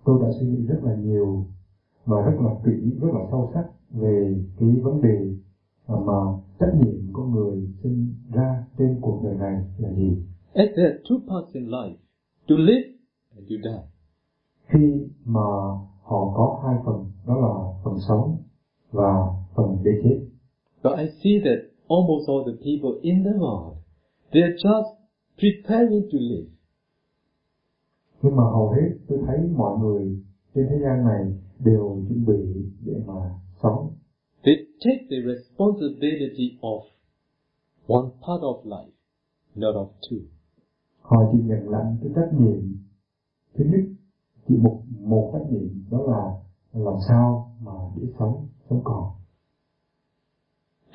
tôi đã suy nghĩ rất là nhiều và rất là kỹ rất là sâu sắc về cái vấn đề mà trách nhiệm của người sinh ra trên cuộc đời này là gì As there are two parts in life, to live and to die. khi mà họ có hai phần đó là phần sống và phần để chết But I see that almost all the people in the world, they are just preparing to live. Nhưng mà hầu hết tôi thấy mọi người trên thế gian này đều chuẩn bị để mà sống. They take the responsibility of one part of life, not of two. Họ chỉ nhận lãnh cái trách nhiệm thứ nhất chỉ một một trách nhiệm đó là làm sao mà để sống sống còn.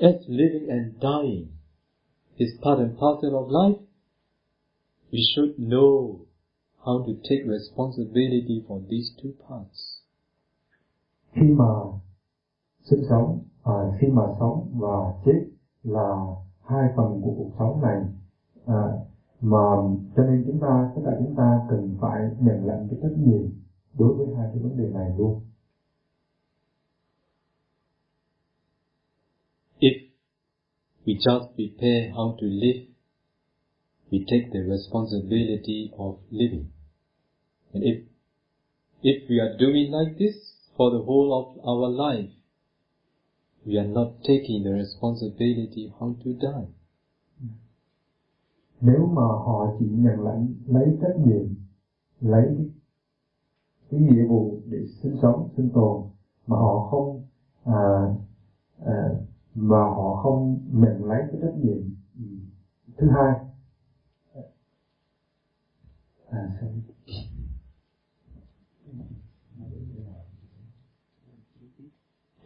As living and dying is part and parcel of life, we should know how to take responsibility for these two parts. Khi mà sinh sống, à, khi mà sống và chết là hai phần của cuộc sống này à, mà cho nên chúng ta tất cả chúng ta cần phải nhận lãnh cái trách nhiệm đối với hai cái vấn đề này luôn. We just prepare how to live, we take the responsibility of living. And if, if we are doing like this for the whole of our life, we are not taking the responsibility how to die. Nếu mà họ chỉ nhận lãnh lấy trách nhiệm, lấy cái, nghĩa vụ để sinh sống, sinh tồn mà họ không à, à, họ không nhận lấy cái trách nhiệm thứ hai à.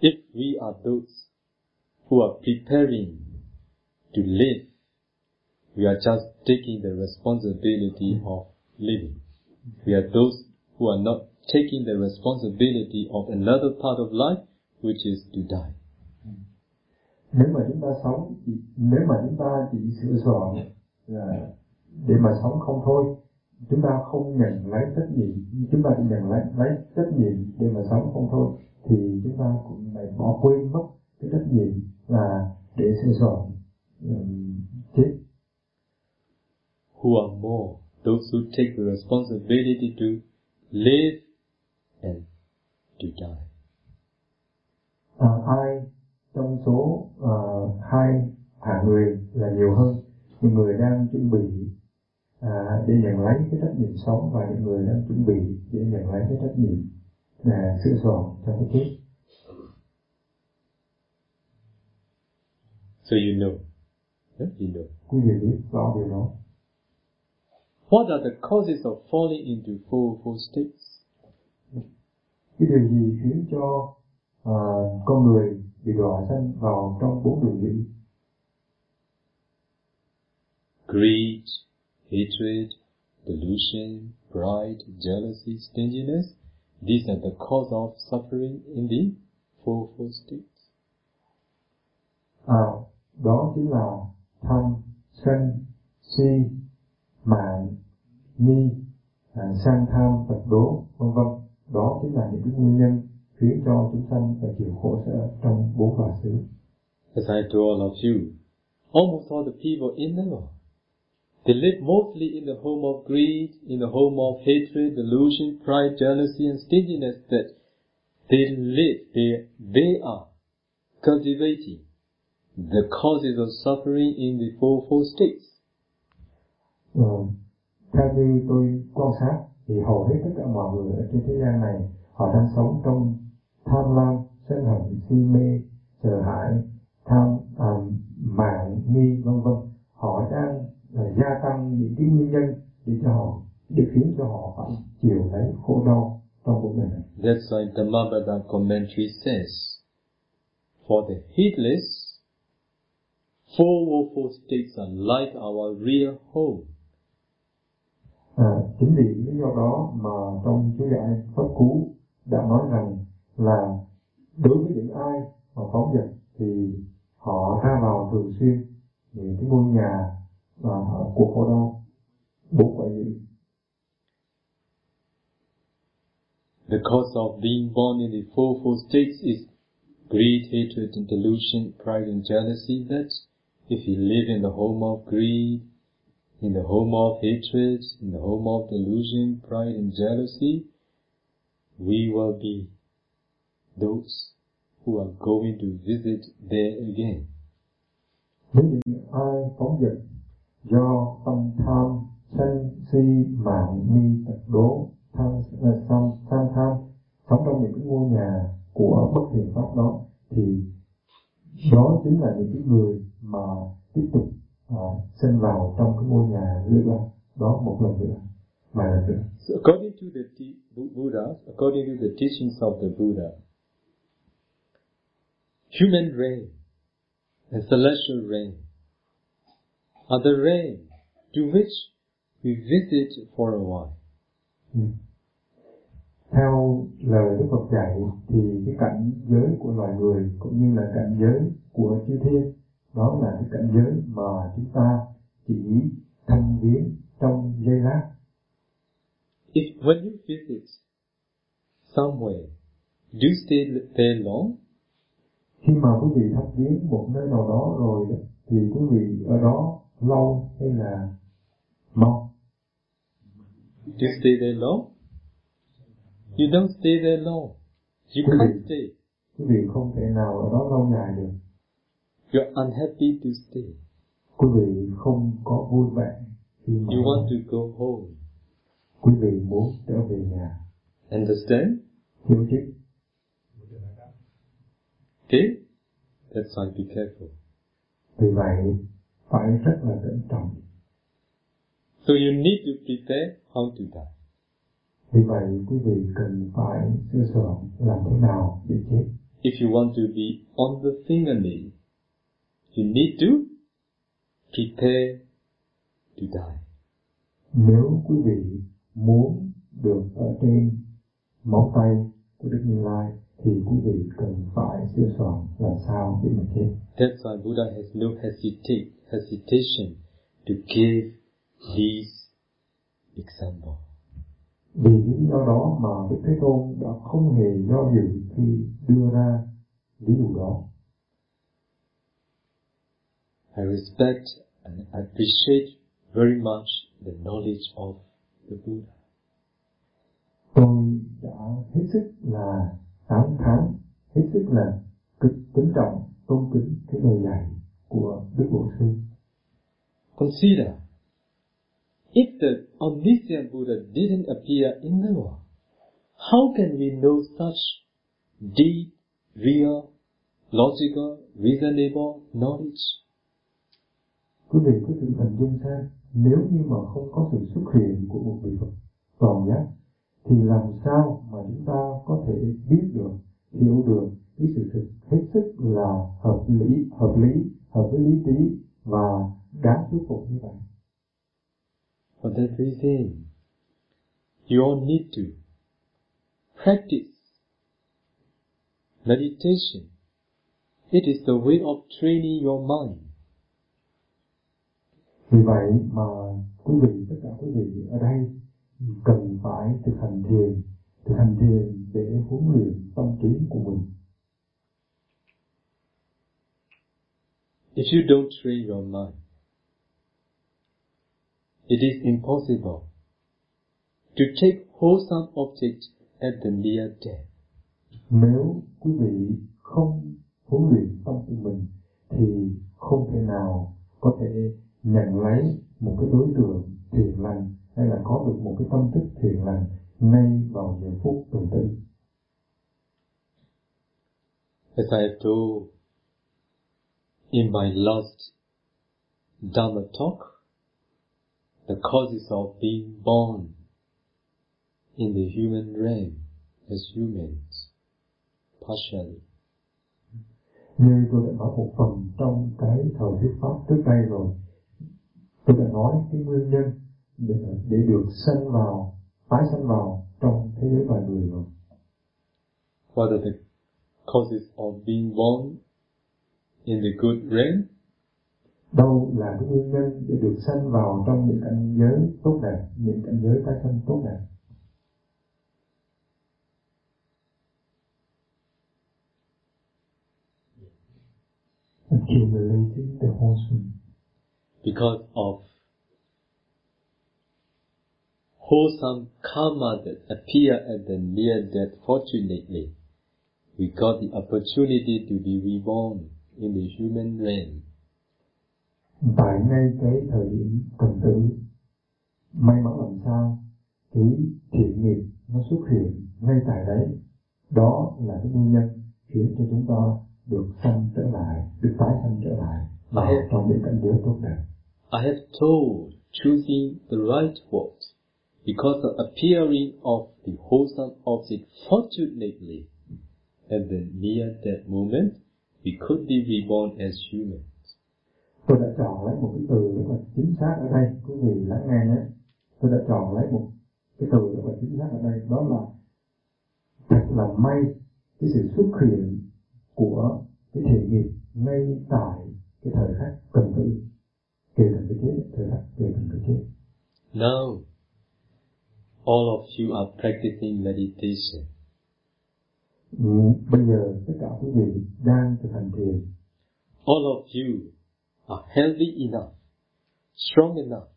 If we are those who are preparing to live, we are just taking the responsibility of living. We are those who are not taking the responsibility of another part of life, which is to die. Nếu mà chúng ta sống chỉ, nếu mà chúng ta chỉ sửa soạn là để mà sống không thôi chúng ta không nhận lấy trách nhiệm chúng ta chỉ nhận lấy lấy trách nhiệm để mà sống không thôi thì chúng ta cũng lại bỏ quên mất cái trách nhiệm là để sửa soạn um, chết Who are more those who take the responsibility to live and to die. à, ai trong số uh, hai hạng người là nhiều hơn những người đang chuẩn bị à, để nhận lấy cái trách nhiệm sống và những người đang chuẩn bị để nhận lấy cái trách nhiệm à, sửa soạn cho cái chết So you know. Yeah, you know. quý vị biết rõ điều đó What are the causes of falling into four four states? cái điều gì khiến cho à, con người bị đọa sanh vào trong bốn đường dữ Greed, hatred, delusion, pride, jealousy, stinginess. These are the cause of suffering in the four four states. à, đó chính là tham sân si mạng nghi à, sang tham tật đố vân vân đó chính là những cái nguyên nhân khiến cho chúng sanh phải chịu khổ sở trong bốn loại xứ. As I told all of you, almost all the people in the world, they live mostly in the home of greed, in the home of hatred, delusion, pride, jealousy, and stinginess that they live, they, they are cultivating the causes of suffering in the four four states. Ờ, theo như tôi quan sát thì hầu hết tất cả mọi người ở trên thế gian này họ đang sống trong tham lam sân hận si mê sợ hãi tham à, mạng nghi vân vân họ đang à, gia tăng những cái nguyên nhân để cho họ để khiến cho họ phải chịu lấy khổ đau trong cuộc đời này That's why the Mahabharata commentary says, for the heedless, four woeful states are like our real home. À, chính vì lý do đó mà trong chú giải pháp cú đã nói rằng là đối với những ai mà phóng thì họ ra vào thường xuyên những cái ngôi nhà và quả The cause of being born in the four four states is greed, hatred, and delusion, pride, and jealousy. That if you live in the home of greed, in the home of hatred, in the home of delusion, pride, and jealousy, we will be those who are going to visit there again. nếu như ai phóng dật do tâm tham sân si mạng nghi tật đố tham tham tham tham sống trong những cái ngôi nhà của bất thiện pháp đó thì đó chính là những cái người mà tiếp tục uh, sinh vào trong cái ngôi nhà nữa đó một lần nữa vài lần nữa So according to the Buddha, according to the teachings of the Buddha, human rain and celestial rain are the rain to which we visit for a while. Ừ. Theo lời Đức Phật dạy thì cái cảnh giới của loài người cũng như là cảnh giới của chư thiên đó là cái cảnh giới mà chúng ta chỉ thăm viếng trong giây lát. If when you visit somewhere, do you stay there long? Khi mà quý vị thăm viếng một nơi nào đó rồi đó, thì quý vị ở đó lâu hay là mau? Do you stay there long? You don't stay there long. You Quý can't vị, stay. quý vị không thể nào ở đó lâu dài được. You're unhappy to stay. Quý vị không có vui vẻ khi mà You want to go home. quý vị muốn trở về nhà. Understand? Hiểu chứ? Okay? That's why be careful. Vì vậy phải rất là cẩn trọng. So you need to prepare how to die. Vì vậy quý vị cần phải sửa soạn làm thế nào để chết. If you want to be on the fingernail, you need to prepare to die. Nếu quý vị muốn được ở trên móng tay của Đức Như Lai thì quý vị cần phải sửa soạn làm sao để mà chết. That's why Buddha has no hesitate, hesitation to give these examples. Vì lý do đó mà Đức Thế Tôn đã không hề do dự khi đưa ra ví dụ đó. I respect and appreciate very much the knowledge of the Buddha. Tôi đã hết sức là tán thán, hết sức là cực kính trọng, tôn kính cái lời dạy của Đức Bổn Sư. Consider, if the omniscient Buddha didn't appear in the world, how can we know such deep, real, logical, reasonable knowledge? Quý vị cứ thử hình dung xem, nếu như mà không có sự xuất hiện của một vị Phật toàn giác, thì làm sao mà chúng ta có thể biết được, hiểu được cái sự thực hết sức là hợp lý, hợp lý, hợp với lý trí và đáng thuyết phục như vậy. For that reason, you all need to practice meditation. It is the way of training your mind. Vì vậy mà quý vị, tất cả quý vị ở đây cần phải thực hành thiền, thực hành thiền để huấn luyện tâm trí của mình. If you don't train your mind, it is impossible to take wholesome object at the near death. Nếu quý vị không huấn luyện tâm của mình thì không thể nào có thể nhận lấy một cái đối tượng thiện lành hay là có được một cái tâm thức thiện lành ngay vào giờ phút từ tử. As I have told in my last Dharma talk, the causes of being born in the human realm as humans, partially. Như tôi đã nói một phần trong cái thời thuyết pháp trước đây rồi, tôi đã nói cái nguyên nhân để, để được sanh vào, tái sanh vào trong thế giới loài người rồi. What are the causes of being born in the good realm? Đâu là cái nguyên nhân để được sanh vào trong những cảnh giới tốt đẹp, những cảnh giới tái sanh tốt đẹp? Accumulating the wholesome. Because of wholesome karma that appear at the near death, fortunately, we got the opportunity to be reborn in the human realm. tại ngay cái thời điểm cần tử may mắn làm sao cái thiện nghiệp nó xuất hiện ngay tại đấy đó là cái nguyên nhân khiến cho chúng ta được sanh trở lại được tái sanh trở lại À. trong những cảnh giới tốt đẹp I have told choosing the right word because the appearing of the wholesome object fortunately at the near that moment we could be reborn as humans. tôi đã chọn lấy một cái từ rất là chính xác ở đây. Quý vị lắng nghe nhé. Tôi đã chọn lấy một cái từ rất là chính xác ở đây. Đó là thật là may cái sự xuất hiện của cái thiện nghiệp ngay tại cái thời khắc cần tử. Kể từ cái chết thời khắc kể từ cái chết Now, all of you are practicing meditation. ừ, bây giờ tất cả quý vị đang thực hành thiền All of you are healthy enough, strong enough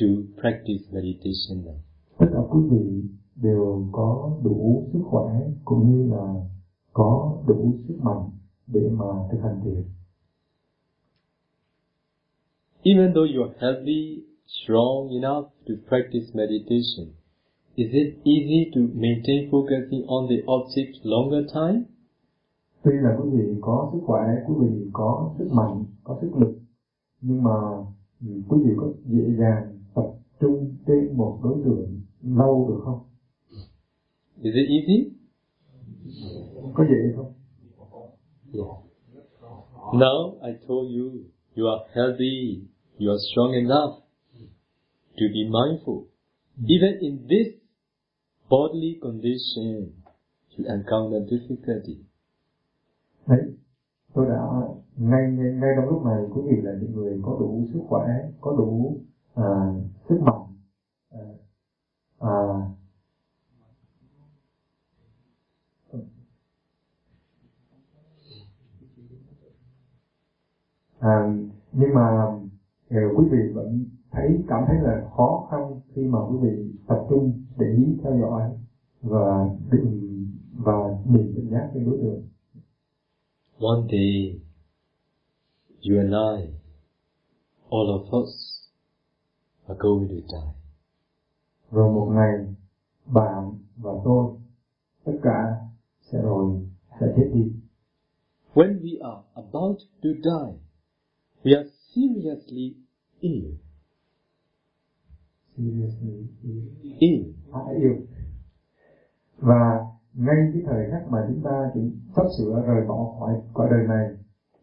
to practice meditation now. tất cả quý vị đều có đủ sức khỏe cũng như là có đủ sức mạnh để mà thực hành thiền Even though you are healthy, strong enough to practice meditation, is it easy to maintain focusing on the object longer time? tuy là quý vị có sức khỏe quý vị có sức mạnh có sức lực nhưng mà quý vị có dễ dàng tập trung trên một đối tượng lâu được không Is it easy? có dễ không Yes. Now I told you, you are healthy, you are strong enough to be mindful. Even in this bodily condition, you encounter difficulty. đấy tôi đã ngay ngay, ngay trong lúc này quý vị là những người có đủ sức khỏe có đủ à, sức mạnh à, à, à, nhưng mà ờ, quý vị vẫn thấy cảm thấy là khó khăn khi mà quý vị tập trung để ý theo dõi và định và nhìn tỉnh giác trên đối tượng One day, you and I, all of us, are going to die. rồi một ngày bạn và tôi tất cả sẽ rồi sẽ chết đi When we are about to die, we are seriously ill. Seriously Ill. yêu. Và ngay cái thời khắc mà chúng ta chỉ sắp sửa rời bỏ khỏi cõi đời này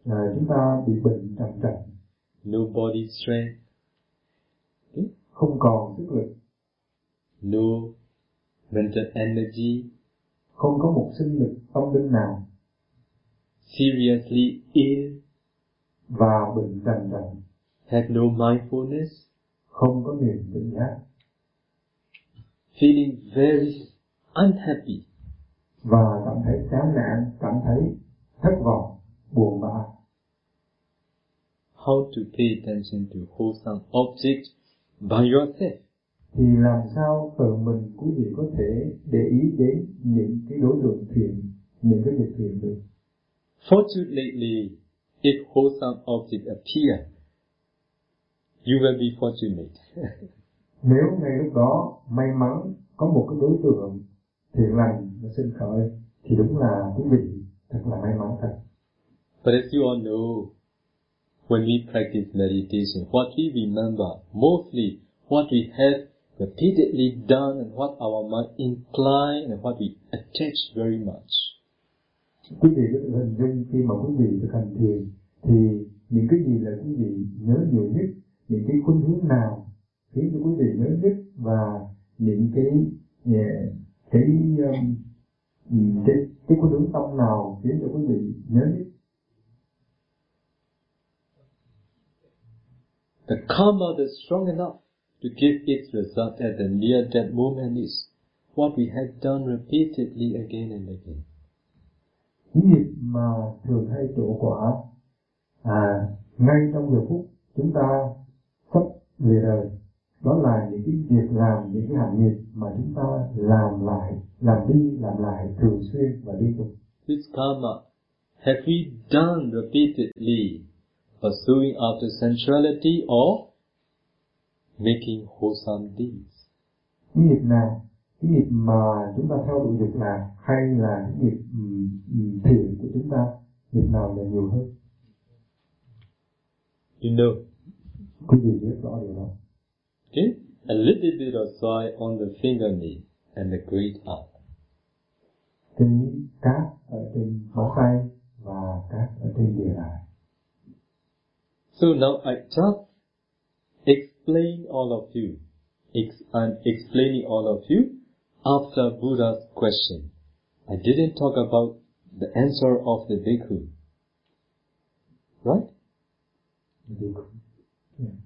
à, chúng ta bị bệnh trầm trọng. No body strength, không còn sức lực. No mental energy, không có một sinh lực tâm linh nào. Seriously ill, và bệnh trầm trọng. Have no mindfulness, không có niềm tỉnh giác feeling very unhappy. và cảm thấy chán nản cảm thấy thất vọng buồn bã How to pay attention to wholesome object by yourself. thì làm sao tự mình quý vị có thể để ý đến những cái đối tượng thiện những cái việc thiện được Fortunately, if wholesome object appear, you will be fortunate. nếu ngay lúc đó may mắn có một cái đối tượng thiện lành nó sinh khởi thì đúng là quý vị thật là may mắn thật But as you all know, when we practice meditation, what we remember mostly what we have repeatedly done and what our mind incline and what we attach very much. quý vị có hình dung khi mà quý vị thực hành thiền thì những cái gì là quý vị nhớ nhiều nhất những cái khuynh hướng nào khiến cho quý vị nhớ nhất và những cái eh, cái cái cái khuynh hướng tâm nào khiến cho quý vị nhớ nhất The karma that's strong enough to give its result at the near death moment is what we have done repeatedly again and again. những nghiệp mà thường hay trổ quả à ngay trong giờ phút chúng ta sắp lìa đời đó là những cái việc làm những cái hành nghiệp mà chúng ta làm lại làm đi làm lại thường xuyên và liên tục. This karma have we done repeatedly pursuing after sensuality or making wholesome deeds. cái nghiệp nào cái nghiệp mà chúng ta theo đuổi dục lạc hay là cái nghiệp thiện của chúng ta nghiệp nào là nhiều hơn? You know, quý vị biết rõ điều đó okay? A little bit of soil on the fingernail and the great art. cái cát ở trên móng tay và cát ở trên địa đài So now I just explain all of you. Ex- I'm explaining all of you after Buddha's question. I didn't talk about the answer of the bhikkhu. Right? Yeah. Hmm.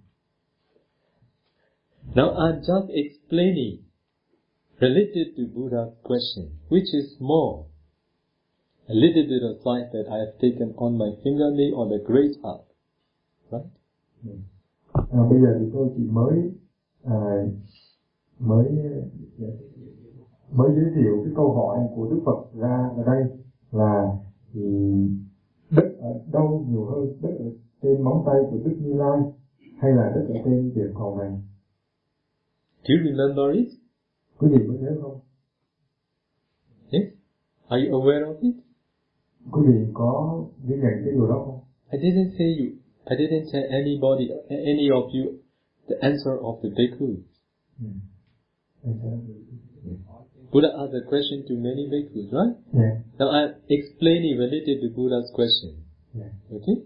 Now I'm just explaining related to Buddha's question, which is more. A little bit of light that I have taken on my fingernail or the great art. Right? Hmm. à, bây giờ thì tôi chỉ mới à, mới à, mới giới thiệu cái câu hỏi của Đức Phật ra ở đây là thì đất ở đâu nhiều hơn đất ở trên móng tay của Đức Như Lai hay là trên địa cầu này Do you remember it? quý vị có nhớ không Yes? Are you aware of it? quý vị có ghi nhận cái điều đó không I didn't say you. I didn't tell anybody, any of you, the answer of the bhikkhus. Buddha asked a question to many bhikkhus, right? Yeah. Now I'm explaining related to Buddha's question. Yeah. Okay?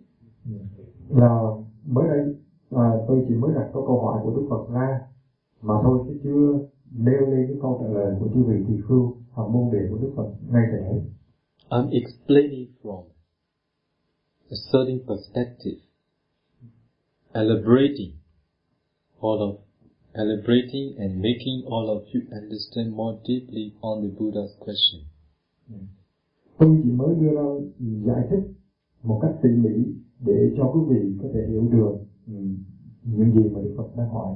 Now, mới đây à, tôi chỉ mới đặt câu câu hỏi của Đức Phật ra. Mà thôi chứ chưa nêu lên cái câu trả lời của chư vị tỳ khưu hoặc môn đệ của Đức Phật ngay tại đấy I'm explaining from a certain perspective, elaborating. All of, elaborating and making all of you understand more deeply on the Buddha's question. tôi chỉ mới đưa ra giải thích một cách tỉ mỉ để cho quý vị có thể hiểu được những gì mà Đức Phật đang hỏi.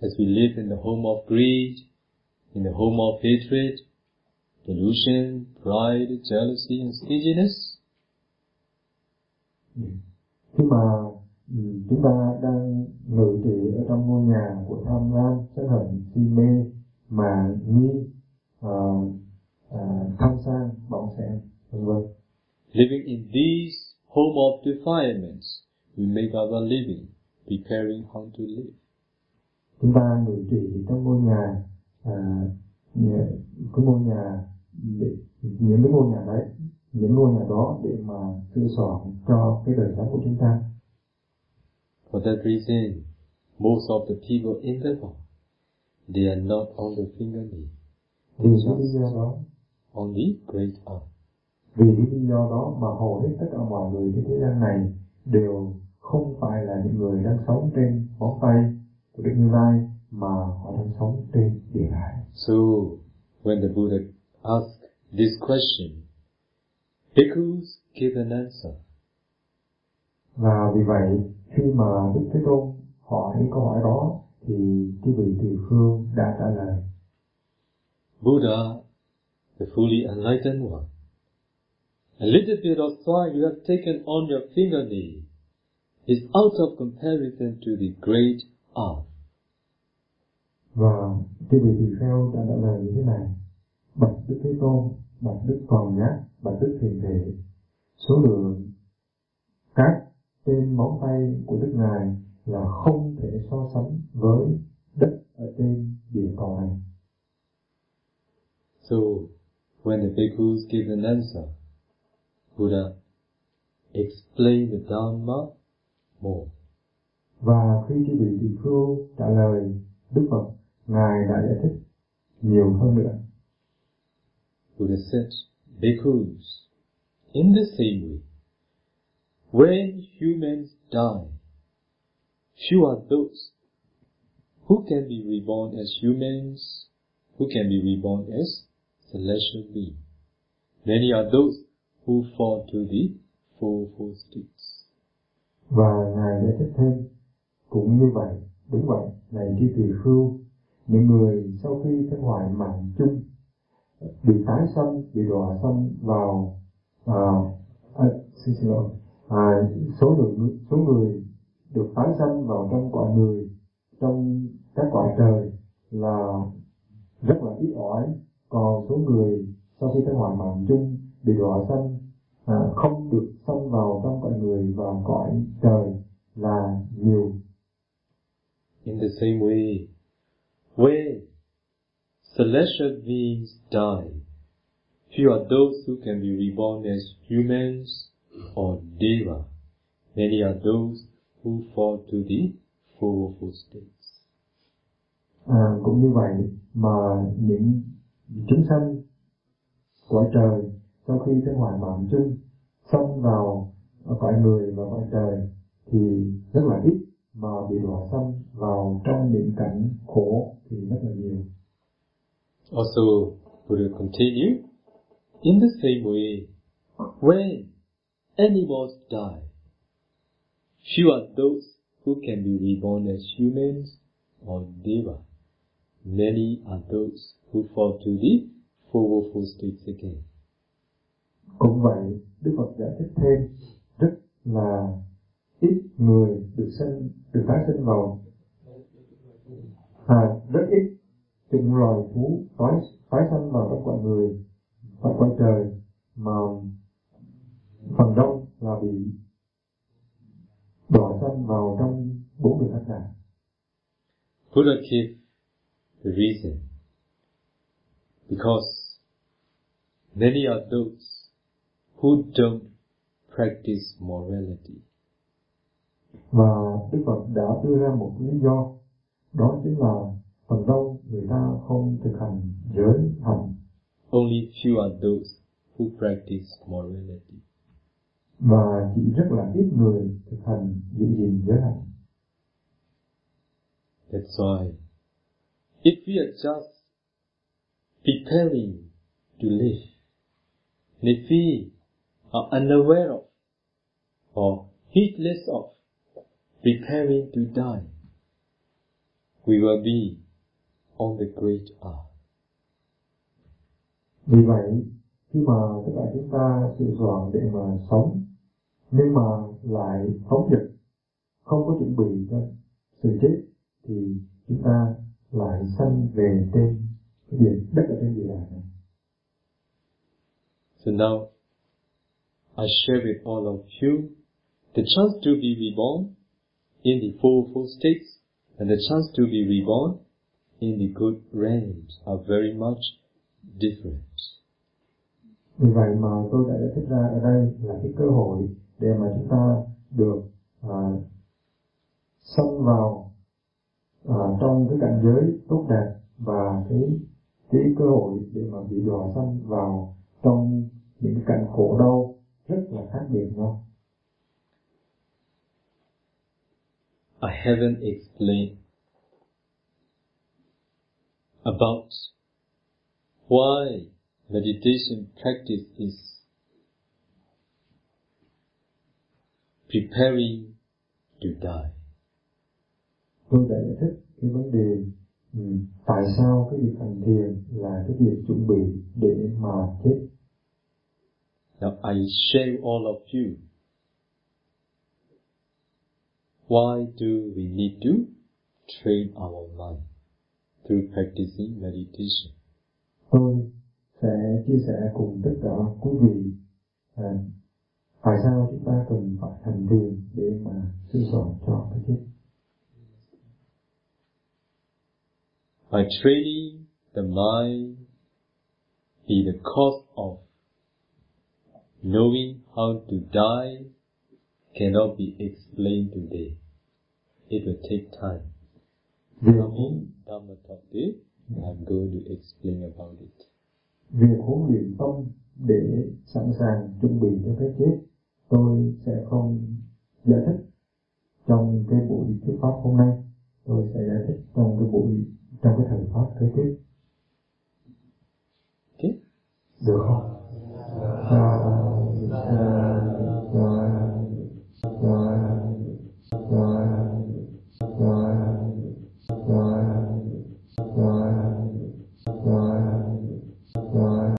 As we live in the home of greed, in the home of hatred, delusion, pride, jealousy, and stinginess, khi mà ừ, chúng ta đang ngự trị ở trong ngôi nhà của tham lam sân hận si mê mà nghi uh, tham sang bỏng sẻn vân vân. Living in these home of defilements, we make our living, preparing how to live. chúng ta ngự trị trong ngôi nhà à, nhà- cái ngôi nhà để, những cái ngôi nhà đấy những ngôi nhà đó để mà sửa soạn cho cái đời sống của chúng ta For that reason, most of the people in the world, they are not on the fingernail, lý do đó on the great arm. vì lý do đó mà hầu hết tất cả mọi người trên thế gian này đều không phải là những người đang sống trên ngón tay của Đức Như Lai mà họ đang sống trên địa đàng So, when the Buddha asked this question, bhikkhus give an answer. và vì vậy khi mà Đức Thế Tôn hỏi câu hỏi đó thì quý vị tỳ khưu đã trả lời. Buddha, the fully enlightened one, a little bit of soil you have taken on your fingernail is out of comparison to the great earth. và quý vị tỳ kheo đã trả lời như thế này. Bạch Đức Thế Tôn bạch Đức Toàn Giác bạch Đức Thiền Thể. Số lượng các trên móng tay của Đức Ngài là không thể so sánh với đất ở trên địa cầu này. So, when the bhikkhus give an answer, Buddha explained the Dharma more. và khi quý vị tỳ khưu trả lời Đức Phật Ngài đã giải thích nhiều hơn nữa Buddha said, Bhikkhus, in the same way, when humans die, few are those who can be reborn as humans, who can be reborn as celestial beings. Many are those who fall to the fourfold states. Và ngài giải thích thêm. Cũng như vậy đúng vậy này chi tỳ khưu những người sau khi thân hoại mạng chung bị tái sanh bị đọa sanh vào à, à, xin xin lỗi à, số lượng số người được tái sanh vào trong cõi người trong các cõi trời là rất là ít ỏi. Còn số người sau khi thân hoại mạng chung bị đọa sanh à, không được sanh vào trong cõi người và cõi trời là nhiều In the same way, when celestial beings die, few are those who can be reborn as humans or deva. Many are those who fall to the fourfold states. à, cũng như vậy mà những chúng sanh cõi trời sau khi hoại mạng sanh vào cõi người và cõi trời thì rất là ít mà bị đọa vào trong những cảnh khổ thì rất là nhiều Also, Buddha continue, in the same way, when animals die, few are those who can be reborn as humans or deva. Many are those who fall to the fourfold states again. Cũng vậy, đức phật giải thích thêm, rất là ít người được sinh, được tái sinh vào à rất ít chủng loài thú tái tái sanh vào trong cõi người và cõi trời mà phần đông là bị đọa sanh vào trong bốn đường ác đạo Buddha reason. Because many are those who don't practice morality. và đức phật đã đưa ra một lý do đó chính là phần đông người ta không thực hành giới hạnh Only few are those who practice morality. và chỉ rất là ít người thực hành giữ gìn giới hạnh That's why if we are just preparing to live, and if we are unaware of or heedless of preparing to die, we will be on the great earth. vì vậy khi mà tất cả chúng ta sự soạn để mà sống nhưng mà lại phóng dật không có chuẩn bị cho sự chết thì chúng ta lại sanh về trên cái địa đất ở trên địa đàng này So now, I share with all of you the chance to be reborn in the fourfold states and the chance to be reborn in the good realms are very much different. vì vậy mà tôi đã giải thích ra ở đây là cái cơ hội để mà chúng ta được xông vào à, trong cái cảnh giới tốt đẹp và cái cái cơ hội để mà bị đọa sanh vào trong những cảnh khổ đau rất là khác biệt nhau. I haven't explained about why meditation practice is preparing to die. tôi đã giải thích cái vấn đề ừ, tại sao cái việc hành thiền là cái việc chuẩn bị để mà chết Now I share all of you. Why do we need to train our mind through practicing meditation? tôi sẽ chia sẻ cùng tất cả quý vị à, tại sao chúng ta cần phải hành thiền để mà cho cái chết By training the mind be the cause of knowing how to die cannot be explained today. It will take time. Việc huống Dhamma topic, I'm going to explain about it. Việc huấn luyện tâm để sẵn sàng chuẩn bị cho cái chết, tôi sẽ không giải thích trong cái buổi thuyết pháp hôm nay. Tôi sẽ giải thích trong cái buổi trong cái thời pháp kế tiếp. Okay. Được không?